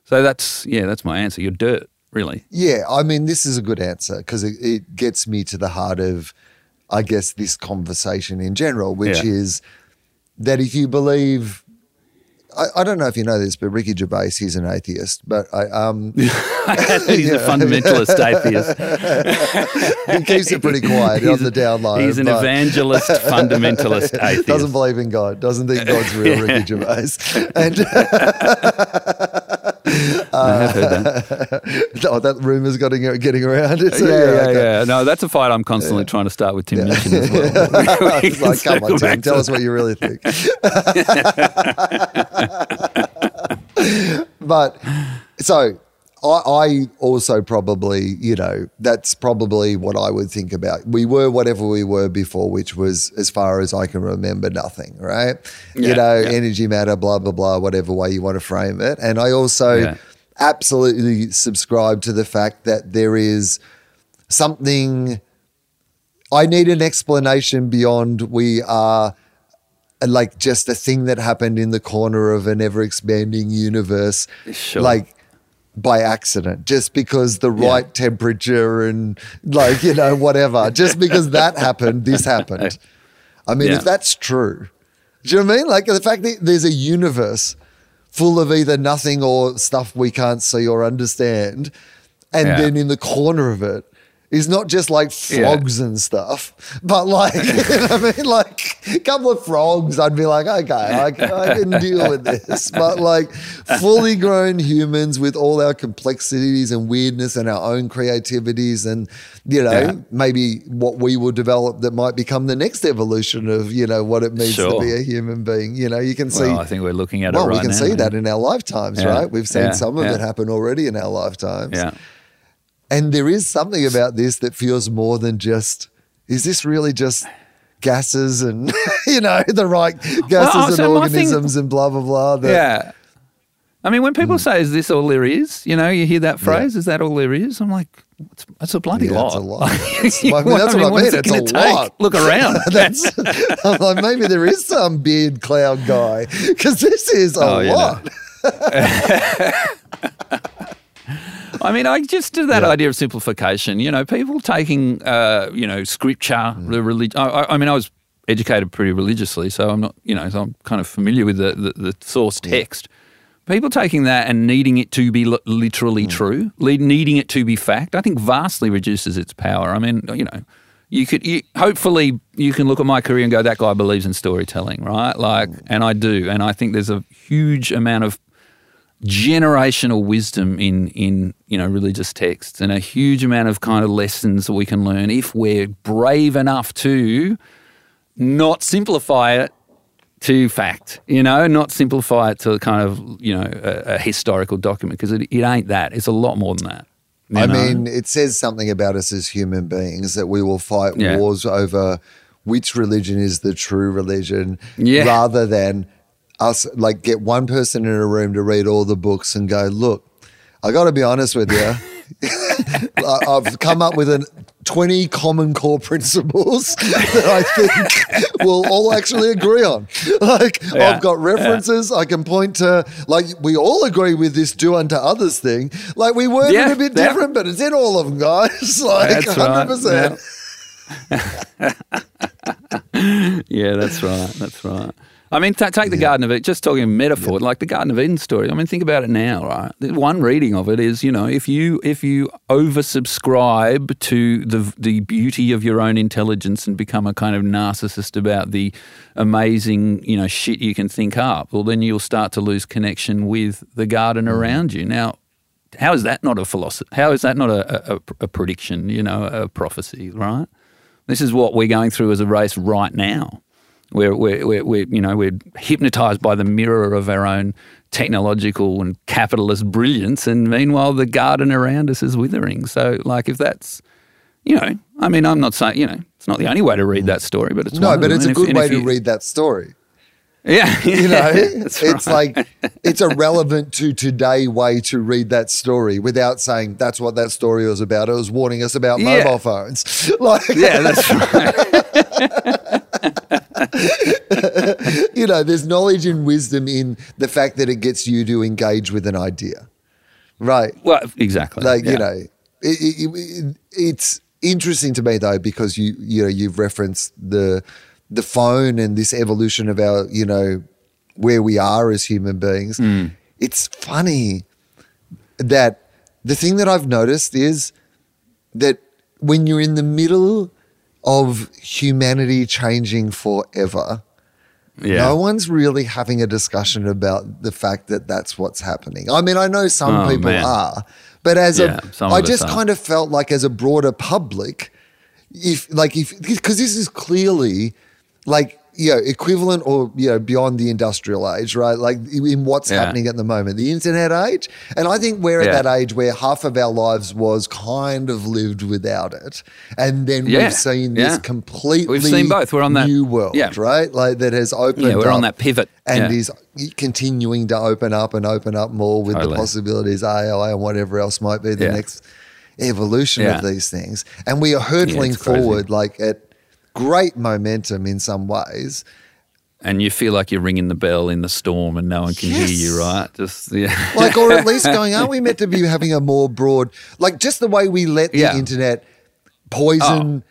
So that's yeah, that's my answer. You're dirt, really. Yeah, I mean, this is a good answer because it, it gets me to the heart of, I guess, this conversation in general, which Yeah. is that if you believe, I, I don't know if you know this, but Ricky Gervais, he's an atheist, but I, um, He's a fundamentalist atheist. he keeps it pretty quiet on the down low. He's an evangelist fundamentalist atheist. Doesn't believe in God. Doesn't think God's real. Ricky Gervais, and Uh, I have heard that. oh, that rumor's getting getting around. It's, yeah, yeah, okay. yeah. No, that's a fight I'm constantly trying to start with Tim Minchin as well. We like, come on, Tim, tell us what you really think. but so I, I also probably, you know, that's probably what I would think about. We were whatever we were before, which was, as far as I can remember, nothing, right? you know, yeah. energy matter, blah, blah, blah, whatever way you want to frame it. And I also Yeah. absolutely subscribe to the fact that there is something. I need an explanation beyond we are like just a thing that happened in the corner of an ever expanding universe. Sure. Like by accident, just because the right temperature and like, you know, whatever, just because that happened, this happened. I mean, Yeah. if that's true, do you know what I mean? Like the fact that there's a universe full of either nothing or stuff we can't see or understand. And Yeah. then in the corner of it is not just like Yeah. frogs and stuff, but like, you know I mean? Like a couple of frogs, I'd be like, okay, I, can- I can deal with this. But like fully grown humans with all our complexities and weirdness and our own creativities and, you know, Yeah. maybe what we will develop that might become the next evolution of, you know, what it means to be a human being. You know, you can see Well, I think we're looking at well, it right we can now. see that in our lifetimes, Yeah. right? We've seen Yeah. some of Yeah. it happen already in our lifetimes. Yeah. And there is something about this that feels more than just, is this really just gases and, you know, the right gases Well, and so my thing- organisms and blah, blah, blah. that- Yeah. I mean, when people hmm. say, "Is this all there is?" You know, you hear that phrase, "Is that all there is?" I'm like, "It's, it's a bloody Yeah, lot." it's a lot. It's- I mean, that's what I mean, it it's a take? lot. Look around. That's I'm like maybe there is some beard cloud guy because this is oh, a Oh, you know. I mean, I just to that idea of simplification. You know, people taking, uh, you know, scripture, Mm. the religion. I, I- mean, I was educated pretty religiously, so I'm not, you know, so I'm kind of familiar with the, the, the source text. People taking that and needing it to be literally Mm. true, needing it to be fact, I think vastly reduces its power. I mean, you know, you could you, hopefully you can look at my career and go, that guy believes in storytelling, right? Like, Mm. and I do, and I think there's a huge amount of generational wisdom in in you know religious texts and a huge amount of kind of lessons that we can learn if we're brave enough to not simplify it to fact you know not simplify it to kind of you know a, a historical document because it, it ain't that it's a lot more than that you I know? mean, it says something about us as human beings that we will fight Yeah. wars over which religion is the true religion Yeah. rather than us like get one person in a room to read all the books and go, look, I got to be honest with you. I've come up with an 20 common core principles that I think we'll all actually agree on. Like, Yeah, I've got references. I can point to, like, we all agree with this do unto others thing. Like, we word Yeah, it a bit yeah. different, but it's in all of them, guys. Like, That's 100%. Yeah, that's right. That's right. I mean, ta take the Garden of Eden, just talking metaphor, like the Garden of Eden story. I mean, think about it now, right? One reading of it is, you know, if you if you oversubscribe to the the beauty of your own intelligence and become a kind of narcissist about the amazing, you know, shit you can think up, well, then you'll start to lose connection with the garden mm. around you. Now, how is that not a philosophy? How is that not a, a, a prediction? You know, a prophecy, right? This is what we're going through as a race right now. We're, we're, we're, we're you know we're hypnotized by the mirror of our own technological and capitalist brilliance, and meanwhile the garden around us is withering. So, like, if that's you know, I mean, I'm not saying you know it's not the only way to read that story, but it's No, but it's a if- good way if to read that story. Yeah, You know, it's right. like it's a relevant to today way to read that story without saying that's what that story was about. It was warning us about Yeah. mobile phones. Like, yeah, that's right. you know, there's knowledge and wisdom in the fact that it gets you to engage with an idea, right? Well, exactly. Like yeah. you know, it, it, it, it's interesting to me though because you you know you've referenced the the phone and this evolution of our you know where we are as human beings. Hmm. It's funny that the thing that I've noticed is that when you're in the middle of humanity changing forever, yeah. no one's really having a discussion about the fact that that's what's happening. I mean, I know some Oh, people man. are, but as Yeah, a, I just kind of felt like as a broader public, if like if because this is clearly like you know equivalent or you know beyond the industrial age, right? Like in what's Yeah. happening at the moment, the internet age, and I think we're Yeah. at that age where half of our lives was kind of lived without it, and then Yeah. we've seen this completely We've seen both. We're on that- new world, yeah. right? Like that has opened. Yeah, we're on that pivot. and is continuing to open up and open up more with the possibilities AI and whatever else might be the next evolution of these things. And we are hurtling forward like at great momentum in some ways. and you feel like you're ringing the bell in the storm and no one can hear you, right? Just yeah. Like, or at least going, aren't we meant to be having a more broad, like just the way we let the Yeah. internet poison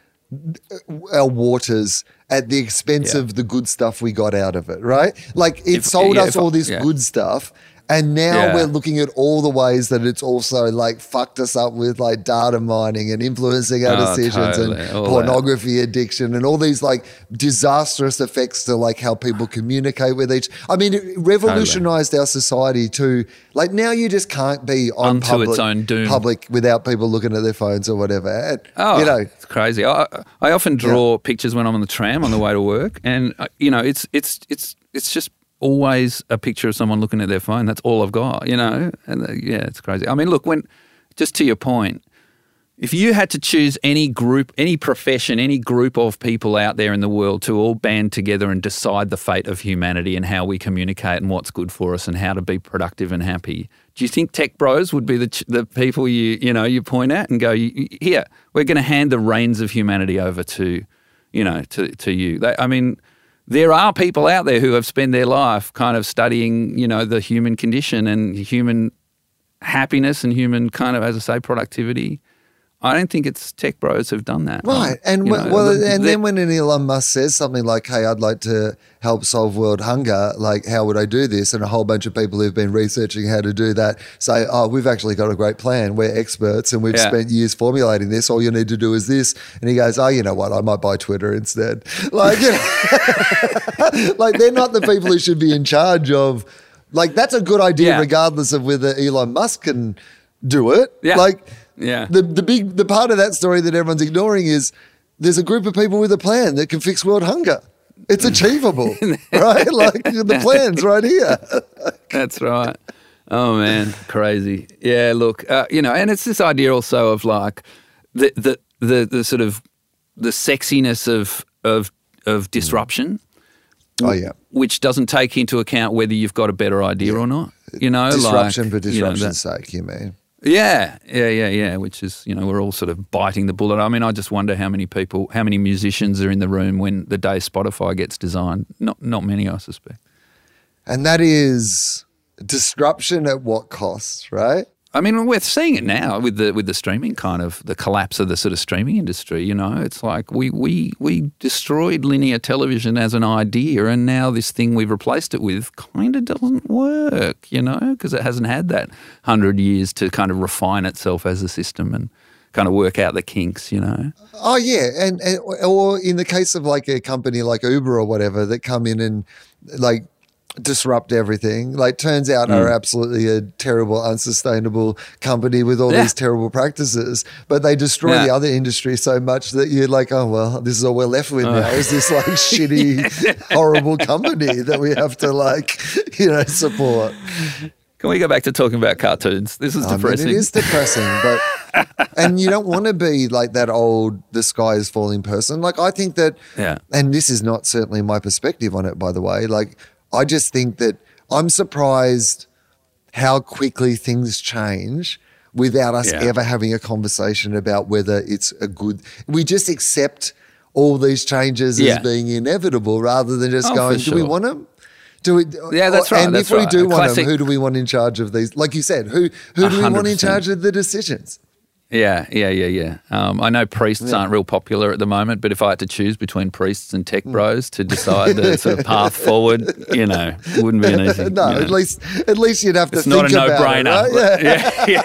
oh. our waters at the expense Yeah. of the good stuff we got out of it, right? Like it If- sold us if- all this good stuff. And now Yeah. we're looking at all the ways that it's also like fucked us up with like data mining and influencing our Oh, decisions totally. and All that. pornography addiction and all these like disastrous effects to like how people communicate with each. I mean, it revolutionized our society too. Like now you just can't be on Unto public, its own doom. public without people looking at their phones or whatever. And, Oh, you know, it's crazy. I, I often draw pictures when I'm on the tram on the way to work, and uh, you know, it's it's it's it's just always a picture of someone looking at their phone. That's all I've got, you know. And uh, yeah, it's crazy. I mean, look, when just to your point, if you had to choose any group, any profession, any group of people out there in the world to all band together and decide the fate of humanity and how we communicate and what's good for us and how to be productive and happy, do you think tech bros would be the the people you you know you point at and go, "You- you- here, we're going to hand the reins of humanity over to, you know, to to you? They, I mean. There are people out there who have spent their life kind of studying, you know, the human condition and human happiness and human kind of, as I say, productivity. I don't think it's tech bros who've done that. Um, right. And when, know, well, the- and then when an Elon Musk says something like, "Hey, I'd like to help solve world hunger," like, how would I do this? And a whole bunch of people who've been researching how to do that say, "Oh, we've actually got a great plan. We're experts, and we've Yeah. spent years formulating this. All you need to do is this." And he goes, "Oh, you know what? I might buy Twitter instead." Like, you know, like they're not the people who should be in charge of. Like, that's a good idea, Yeah. regardless of whether Elon Musk can do it. Yeah. Like, Yeah. the the big the part of that story that everyone's ignoring is there's a group of people with a plan that can fix world hunger. It's achievable, right? Like the plan's right here. That's right. Oh man, crazy. Yeah, look, uh, you know, and it's this idea also of like the the the, the sort of the sexiness of of of disruption. Oh yeah, Which doesn't take into account whether you've got a better idea or not. You know, disruption like, for you know, disruption's that- sake. You mean? Yeah, yeah, yeah, yeah. Which is, you know, we're all sort of biting the bullet. I mean, I just wonder how many people, how many musicians are in the room when the day Spotify gets designed. Not, not many, I suspect. And that is disruption at what cost, right? I mean, we're seeing it now with the with the streaming kind of the collapse of the sort of streaming industry. You know, it's like we we we destroyed linear television as an idea, and now this thing we've replaced it with kind of doesn't work. You know, because it hasn't had that hundred years to kind of refine itself as a system and kind of work out the kinks. You know. Oh yeah, and, and or in the case of like a company like Uber or whatever that come in and like disrupt everything. Like, turns out mm. are absolutely a terrible, unsustainable company with all yeah. these terrible practices. But they destroy yeah. the other industry so much that you're like, oh well, this is all we're left with uh. now. Is this like shitty, horrible company that we have to like, you know, support? Can we go back to talking about cartoons? This is depressing. I mean, it is depressing, but and you don't want to be like that old the sky is falling person. Like I think that, yeah. And this is not certainly my perspective on it, by the way. Like I just think that I'm surprised how quickly things change without us yeah. ever having a conversation about whether it's a good. We just accept all these changes yeah. as being inevitable rather than just oh, going, do we want them? Do we? Yeah, that's right. And that's if right. we do a want classic. them, who do we want in charge of these? Like you said, who who do 100%. we want in charge of the decisions? Yeah, yeah, yeah, yeah. Um, I know priests yeah. aren't real popular at the moment, but if I had to choose between priests and tech mm. bros to decide the sort of path forward, you know, it wouldn't be an easy. no, you know. at least at least you'd have to. It's think not a no-brainer. It, right? Yeah.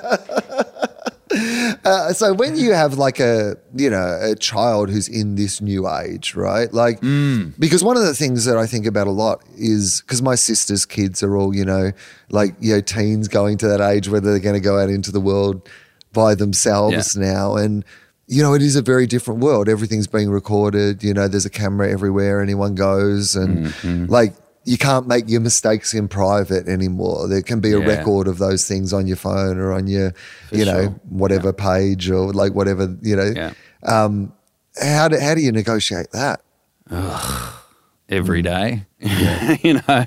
yeah. Uh, so when you have like a you know a child who's in this new age, right? Like mm. because one of the things that I think about a lot is because my sister's kids are all you know like you know teens going to that age where they're going to go out into the world by themselves yeah. now and you know, it is a very different world. Everything's being recorded. You know, there's a camera everywhere. Anyone goes, and mm-hmm. like you can't make your mistakes in private anymore. There can be a yeah. record of those things on your phone or on your, For you know, sure. whatever yeah. page or like whatever, you know. Yeah. Um, how do how do you negotiate that? Ugh every mm. Yeah. you know,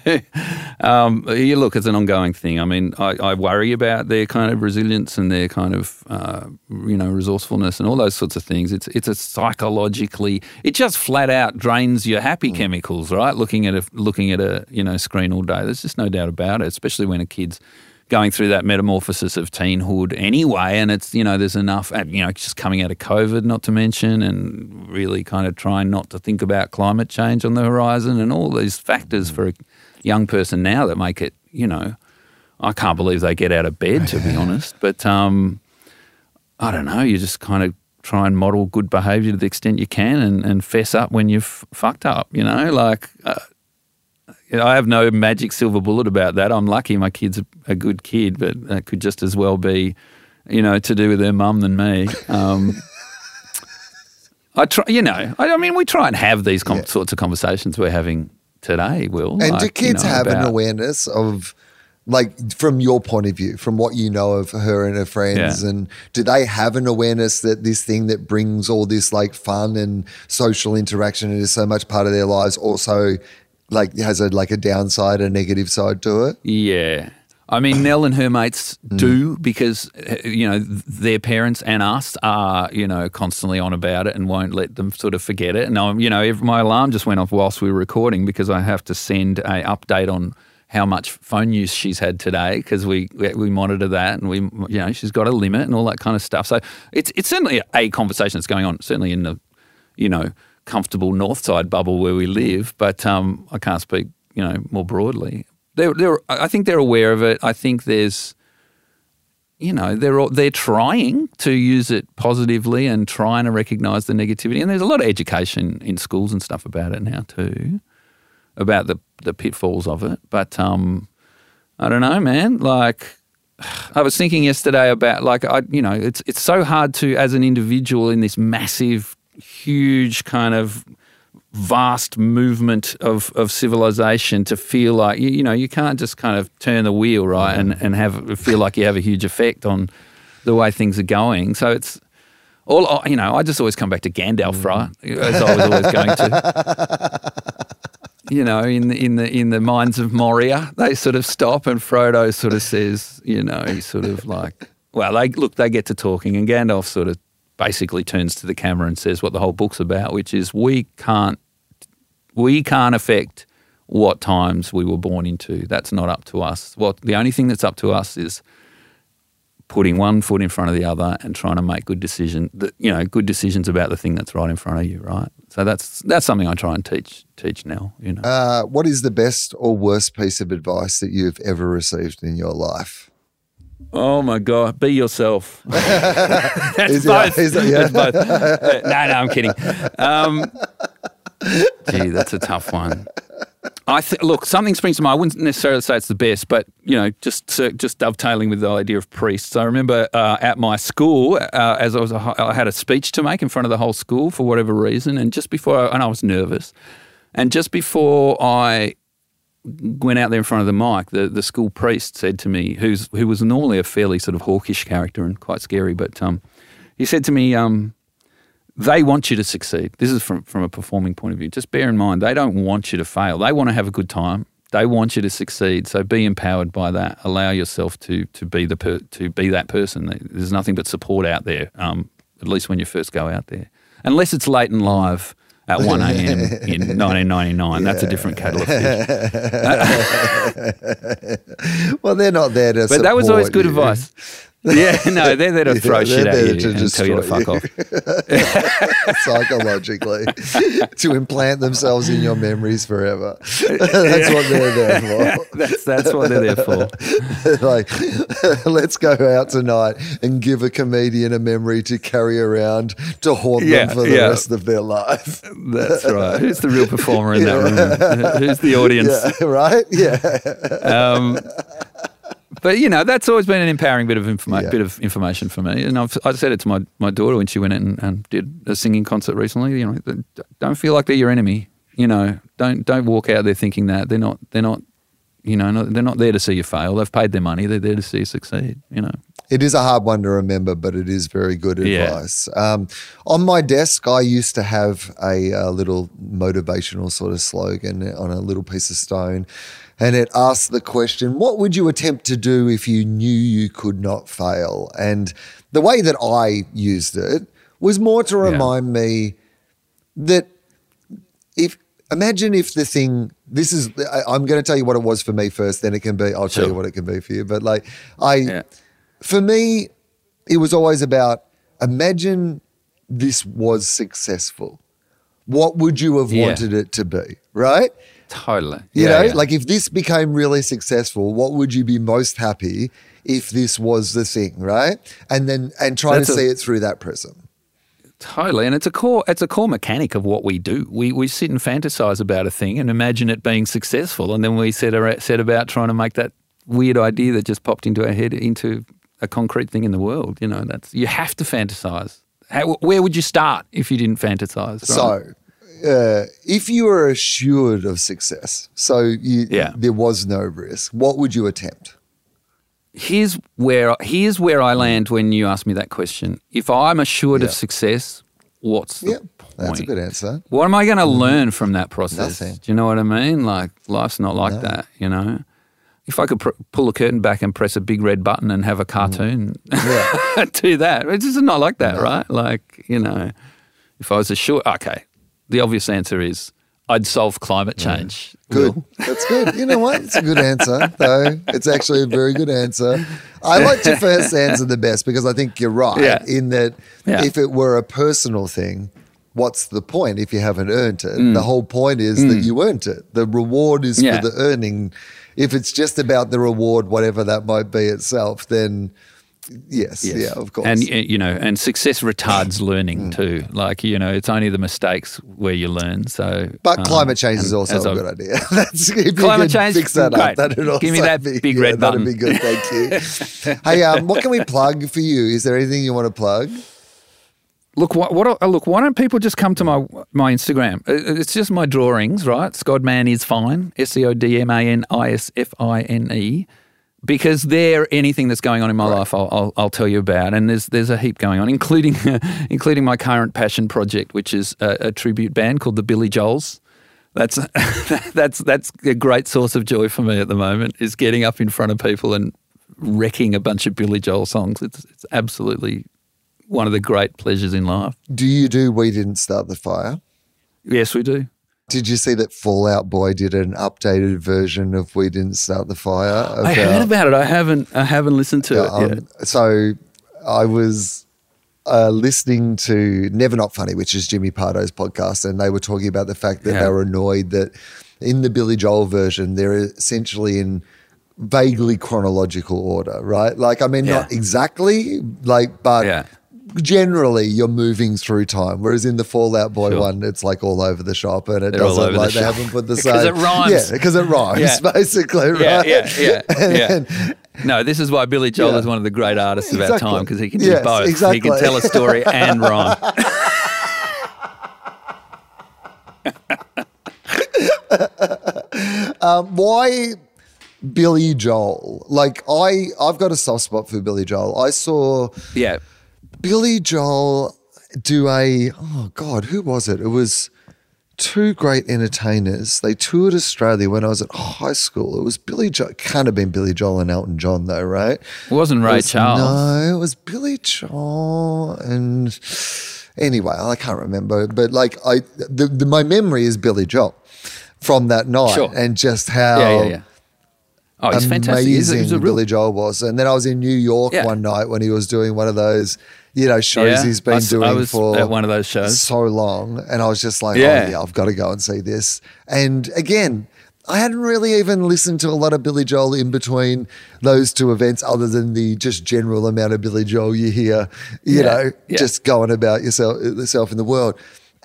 um, you look, it's an ongoing thing. I mean, I, I, worry about their kind of resilience and their kind of, uh, you know, resourcefulness and all those sorts of things. It's it's a psychologically, it just flat out drains your happy mm. chemicals, right? Looking at a looking at a you know screen all day. There's just no doubt about it, especially when a kid's going through that metamorphosis of teenhood anyway. And it's, you know, there's enough, you know, just coming out of COVID, not to mention, and really kind of trying not to think about climate change on the horizon and all these factors for a young person now that make it, you know, I can't believe they get out of bed, to be honest. But um, I don't know, you just kind of try and model good behavior to the extent you can and, and fess up when you've fucked up, you know, like. Uh, I have no magic silver bullet about that. I'm lucky my kid's a, good kid, but that could just as well be, you know, to do with their mum than me. Um, I try, you know, I, I, mean, we try and have these com- yeah. sorts of conversations we're having today, Wil. And like, do kids you know, have about, an awareness of, like, from your point of view, from what you know of her and her friends, yeah. and do they have an awareness that this thing that brings all this like fun and social interaction and is so much part of their lives also like has a like a downside, a negative side to it. Yeah. I mean, Nell and her mates mm. do because you know their parents and us are you know constantly on about it and won't let them sort of forget it. And I'm you know my alarm just went off whilst we were recording because I have to send a update on how much phone use she's had today because we we monitor that and we you know she's got a limit and all that kind of stuff. So it's it's certainly a conversation that's going on certainly in the you know comfortable north side bubble where we live, but um, I can't speak, you know, more broadly. They're, they're, I think they're aware of it. I think there's, you know, they're they're trying to use it positively and trying to recognise the negativity. And there's a lot of education in schools and stuff about it now too, about the the pitfalls of it. But um, I don't know, man. Like I was thinking yesterday about like I, you know, it's it's so hard to as an individual in this massive huge kind of vast movement of, of civilization to feel like you, you know you can't just kind of turn the wheel right and, and have feel like you have a huge effect on the way things are going. So it's all oh, you know I just always come back to Gandalf mm. right as I was always going to. You know, in the, in the in the Mines of Moria, they sort of stop, and Frodo sort of says, you know, he's sort of like, well, they look, they get to talking, and Gandalf sort of basically turns to the camera and says what the whole book's about, which is we can't we can't affect what times we were born into. That's not up to us. What the only thing that's up to us is putting one foot in front of the other and trying to make good decisions. You know, good decisions about the thing that's right in front of you. Right. So that's that's something I try and teach teach now. You know. Uh, what is the best or worst piece of advice that you've ever received in your life? Oh my God! Be yourself. that's Is it- both. is it- yeah. That's both. Uh, no, no, I'm kidding. Um, gee, that's a tough one. I th- look, something springs to mind. I wouldn't necessarily say it's the best, but you know, just uh, just dovetailing with the idea of priests. I remember uh, at my school, uh, as I was, a, I had a speech to make in front of the whole school for whatever reason, and just before, I, and I was nervous, and just before I went out there in front of the mic, the, the school priest said to me, who's who was normally a fairly sort of hawkish character and quite scary, but um, he said to me, um, they want you to succeed. This is from, from a performing point of view. Just bear in mind, they don't want you to fail. They want to have a good time. They want you to succeed. So be empowered by that. Allow yourself to to be the per, to be that person. There's nothing but support out there. Um, at least when you first go out there, unless it's late and live at 1 a.m. in 1999. That's a different kettle of fish. Well, they're not there to. But that was always good you. advice. Yeah, no, they're there to Yeah, throw shit at you to and tell you to destroy fuck off. psychologically to implant themselves in your memories forever. that's what they're there for. That's that's what they're there for. like, let's go out tonight and give a comedian a memory to carry around to haunt Yeah, them for the yeah. rest of their life. That's right. Who's the real performer in that room? Who's the audience? Yeah, right? Yeah. Um, but you know, that's always been an empowering bit of informa- Yeah. bit of information for me. And I've I said it to my, my daughter when she went in and did a singing concert recently. You know, don't feel like they're your enemy. You know, don't don't walk out there thinking that they're not they're not. You know, not, they're not there to see you fail. They've paid their money. They're there to see you succeed. You know. It is a hard one to remember, but it is very good Yeah. advice. Um, on my desk, I used to have a, uh little motivational sort of slogan on a little piece of stone, and it asked the question, What would you attempt to do if you knew you could not fail? And the way that I used it was more to remind me that if imagine if the thing this is I, i'm going to tell you what it was for me first then it can be i'll tell you what it can be for you but like i Yeah. for me it was always about imagine this was successful what would you have Yeah. wanted it to be right Totally. you Yeah, know yeah. like if this became really successful what would you be most happy if this was the thing right and then and try That's to a- see it through that prism Totally, and it's a core it's a core mechanic of what we do. We we sit and fantasize about a thing and imagine it being successful, and then we set ar- set about trying to make that weird idea that just popped into our head into a concrete thing in the world. You know, that's you have to fantasize. How, where would you start if you didn't fantasize? right? So, uh, if you were assured of success, so you, Yeah. there was no risk, what would you attempt? here's where here's where I land when you ask me that question. If I'm assured of success, what's the Yeah, point? that's a good answer. What am I going to learn from that process? Nothing. Do you know what I mean? Like life's not like that, you know. If I could pr- pull a curtain back and press a big red button and have a cartoon, do that. It's just not like that, right? Like you know, if I was assured, okay, the obvious answer is I'd solve climate change. Good. Will. That's good. You know what? It's a good answer, though. It's actually a very good answer. I like to first answer the best because I think you're right Yeah. in that Yeah. if it were a personal thing, what's the point if you haven't earned it? Mm. The whole point is that you earned it. The reward is Yeah. for the earning. If it's just about the reward, whatever that might be itself, then yes, Yes. yeah, of course. And you know, and success retards learning too. Like you know, it's only the mistakes where you learn. So, But um, climate change is also a I've- good idea. That's if you Climate change, Fix that up. That'd Give me that be- big yeah, red That'd button. be good. Thank you. hey, um, what can we plug for you? Is there anything you want to plug? Look, what, what? uh, Look, why don't people just come to my my Instagram? Uh, It's just my drawings, right? Scodman is fine. S C O D M A N I S F I N E. Because there, anything that's going on in my life, I'll, I'll, I'll tell you about, and there's there's a heap going on, including including my current passion project, which is a, a tribute band called the Billy Joels. That's that's that's a great source of joy for me at the moment. Is getting up in front of people and wrecking a bunch of Billy Joel songs. It's it's absolutely one of the great pleasures in life. Do you do We Didn't Start the Fire? Yes, we do. Did you see that Fall Out Boy did an updated version of We Didn't Start the Fire? I heard about it. I haven't I haven't listened to it um, yet. So I was uh, listening to Never Not Funny, which is Jimmy Pardo's podcast, and they were talking about the fact that Yeah. they were annoyed that in the Billy Joel version, they're essentially in vaguely chronological order, right? Like, I mean, not exactly, like, but Yeah. Generally you're moving through time. Whereas in the Fall Out Boy Sure. one, it's like all over the shop, and it They're doesn't over the like they shop. haven't put the Because same. it rhymes. Yeah, because it rhymes, Yeah. basically, right? Yeah, yeah, yeah, yeah. And- No, this is why Billy Joel Yeah. is one of the great artists of our time because he can do Yes, both. He can tell a story and rhyme. Um, why Billy Joel? Like I, I've got a soft spot for Billy Joel. I saw Yeah. Billy Joel do a oh god, who was it? It was two great entertainers. They toured Australia when I was at high school. It was Billy Joel. Can't have been Billy Joel and Elton John though, right? It wasn't Ray It was- Charles. No, it was Billy Joel and anyway, I can't remember. But like I, the, the, my memory is Billy Joel from that night Sure. and just how Yeah, yeah, yeah. Oh, he's fantastic. He's, he's a real Billy Joel was. And then I was in New York Yeah. one night when he was doing one of those, you know, shows Yeah, he's been I doing I was for at one of those shows. so long. And I was just like, Yeah. oh yeah, I've got to go and see this. And again, I hadn't really even listened to a lot of Billy Joel in between those two events, other than the just general amount of Billy Joel you hear, you know, just going about yourself, yourself in the world.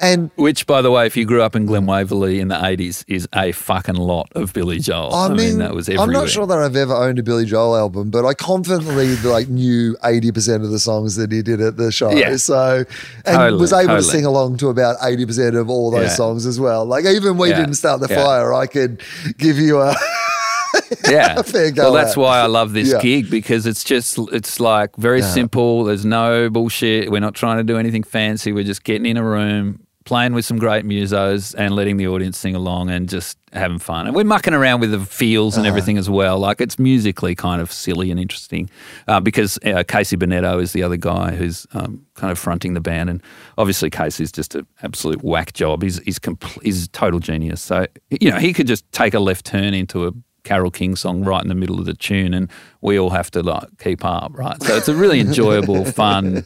And Which, by the way, if you grew up in Glen Waverley in the 80s, is a fucking lot of Billy Joel. I mean, that was everywhere. I'm not sure that I've ever owned a Billy Joel album, but I confidently like knew 80% of the songs that he did at the show. Yeah. So, and Totally, was able to sing along to about 80% of all those Yeah. songs as well. Like even we Yeah, didn't start the fire, I could give you a yeah. Fair go well, that's at. why I love this Yeah. gig because it's just, it's like very Yeah. simple. There's no bullshit. We're not trying to do anything fancy. We're just getting in a room, playing with some great musos and letting the audience sing along and just having fun. And we're mucking around with the feels Uh-huh. and everything as well. Like it's musically kind of silly and interesting uh, because uh, Casey Bennetto is the other guy who's um, kind of fronting the band. And obviously, Casey's just an absolute whack job. He's, he's, compl- he's a total genius. So, you know, he could just take a left turn into a Carole King song right in the middle of the tune, and we all have to like keep up, right? So it's a really enjoyable, fun,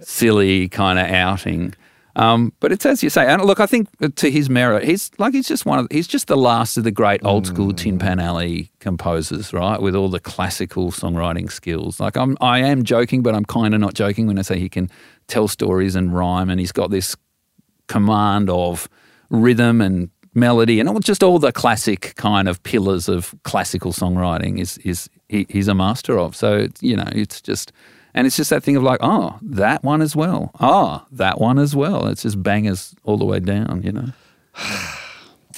silly kind of outing. Um, but it's as you say, and look, I think to his merit, he's like he's just one of he's just the last of the great old school Tin Pan Alley composers, right? With all the classical songwriting skills. Like I'm, I am joking, but I'm kind of not joking when I say he can tell stories and rhyme, and he's got this command of rhythm and melody and all, just all the classic kind of pillars of classical songwriting is is he, he's a master of. So it's, you know, it's just and it's just that thing of like, oh, that one as well. Oh, that one as well. It's just bangers all the way down, you know.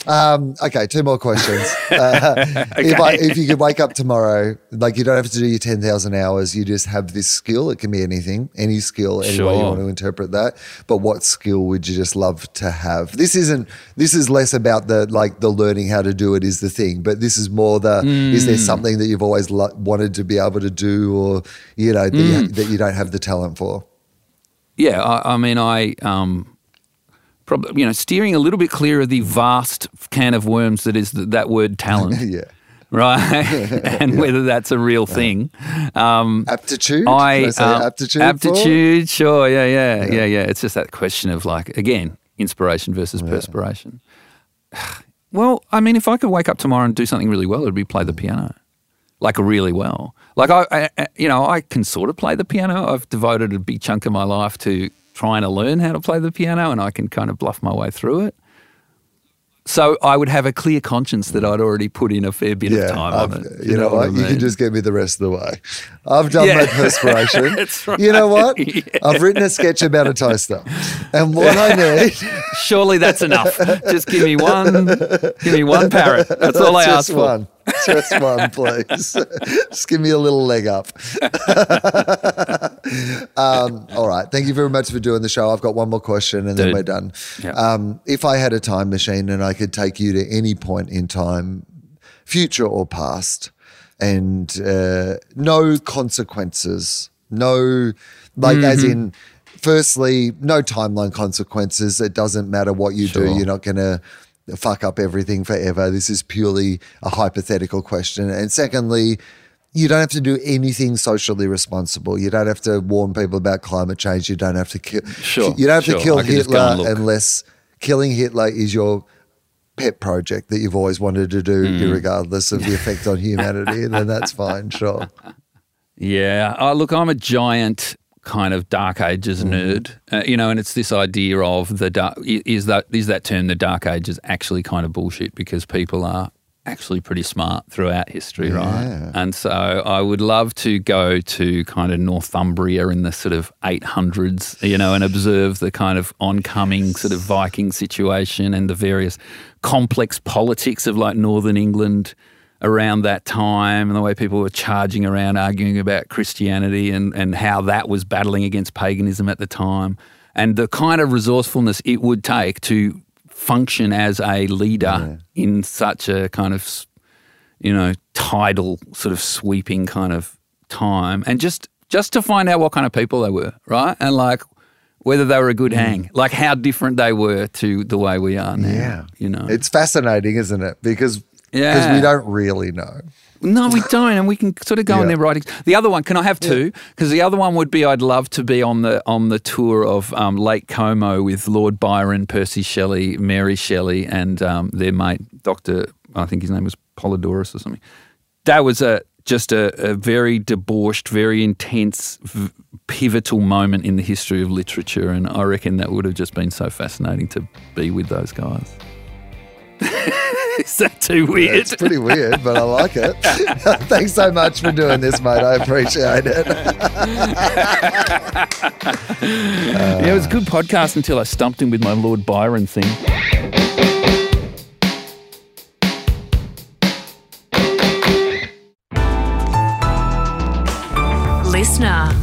Um, okay, two more questions. Uh, if, I, if you could wake up tomorrow, like you don't have to do your 10,000 hours, you just have this skill. It can be anything, any skill, any way you want to interpret that. But what skill would you just love to have? This isn't, this is less about the, like the learning how to do it is the thing, but this is more the, is Mm. there something that you've always lo- wanted to be able to do or, you know, that, Mm. you, that you don't have the talent for? Yeah, I, I mean, I um, probably you know steering a little bit clear of the vast can of worms that is th- that word talent. yeah. right? and whether that's a real thing. Um, Aptitude? I, Can I say um, aptitude? for? aptitude, sure, yeah, yeah, yeah, yeah, It's just that question of like again, inspiration versus perspiration. Well, I mean, if I could wake up tomorrow and do something really well, it'd be play the piano, like really well. Like I, I- you know, I can sort of play the piano. I've devoted a big chunk of my life to trying to learn how to play the piano, and I can kind of bluff my way through it. So I would have a clear conscience that I'd already put in a fair bit of time I've- on it. You, know, what? I You can just get me the rest of the way. I've done Yeah. my perspiration. Right. You know what? Yeah. I've written a sketch about a toaster. And what I need, Surely that's enough. Just give me one, give me one parrot. That's all I ask for. one. Just one, please. Just give me a little leg up. um, all right. Thank you very much for doing the show. I've got one more question and then we're done. Yeah. Um, if I had a time machine and I could take you to any point in time, future or past, and uh, no consequences, no, like, as Mm-hmm. in, firstly, no timeline consequences. It doesn't matter what you do, you're not going to fuck up everything forever. This is purely a hypothetical question. And secondly, you don't have to do anything socially responsible. You don't have to warn people about climate change. You don't have to kill. Sure, You don't have sure. to kill I can just go Hitler unless killing Hitler is your pet project that you've always wanted to do, Mm. regardless of the effect on humanity. Then that's fine. Sure. Yeah. Oh, look, I'm a giant kind of dark ages nerd, uh, you know, and it's this idea of the dark is that is that term the dark ages actually kind of bullshit because people are actually pretty smart throughout history, Yeah. right? And so I would love to go to kind of Northumbria in the sort of 800s, you know, and observe the kind of oncoming sort of Viking situation and the various complex politics of like Northern England around that time and the way people were charging around arguing about Christianity and, and how that was battling against paganism at the time. And the kind of resourcefulness it would take to function as a leader in such a kind of you know tidal sort of sweeping kind of time and just just to find out what kind of people they were right? And like whether they were a good mm. hang. Like how different they were to the way we are now Yeah. you know? It's fascinating, isn't it? Because because we don't really know. No, we don't, and we can sort of go in Yeah. their writings. The other one, can I have two? Because the other one would be I'd love to be on the on the tour of um, Lake Como with Lord Byron, Percy Shelley, Mary Shelley, and um, their mate Doctor. I think his name was Polydorus or something. That was a just a, a very debauched, very intense, v- pivotal moment in the history of literature, and I reckon that would have just been so fascinating to be with those guys. Is that too weird? It's pretty weird, but I like it. Thanks so much for doing this, mate. I appreciate it. yeah, it was a good podcast until I stumped him with my Lord Byron thing. Listener.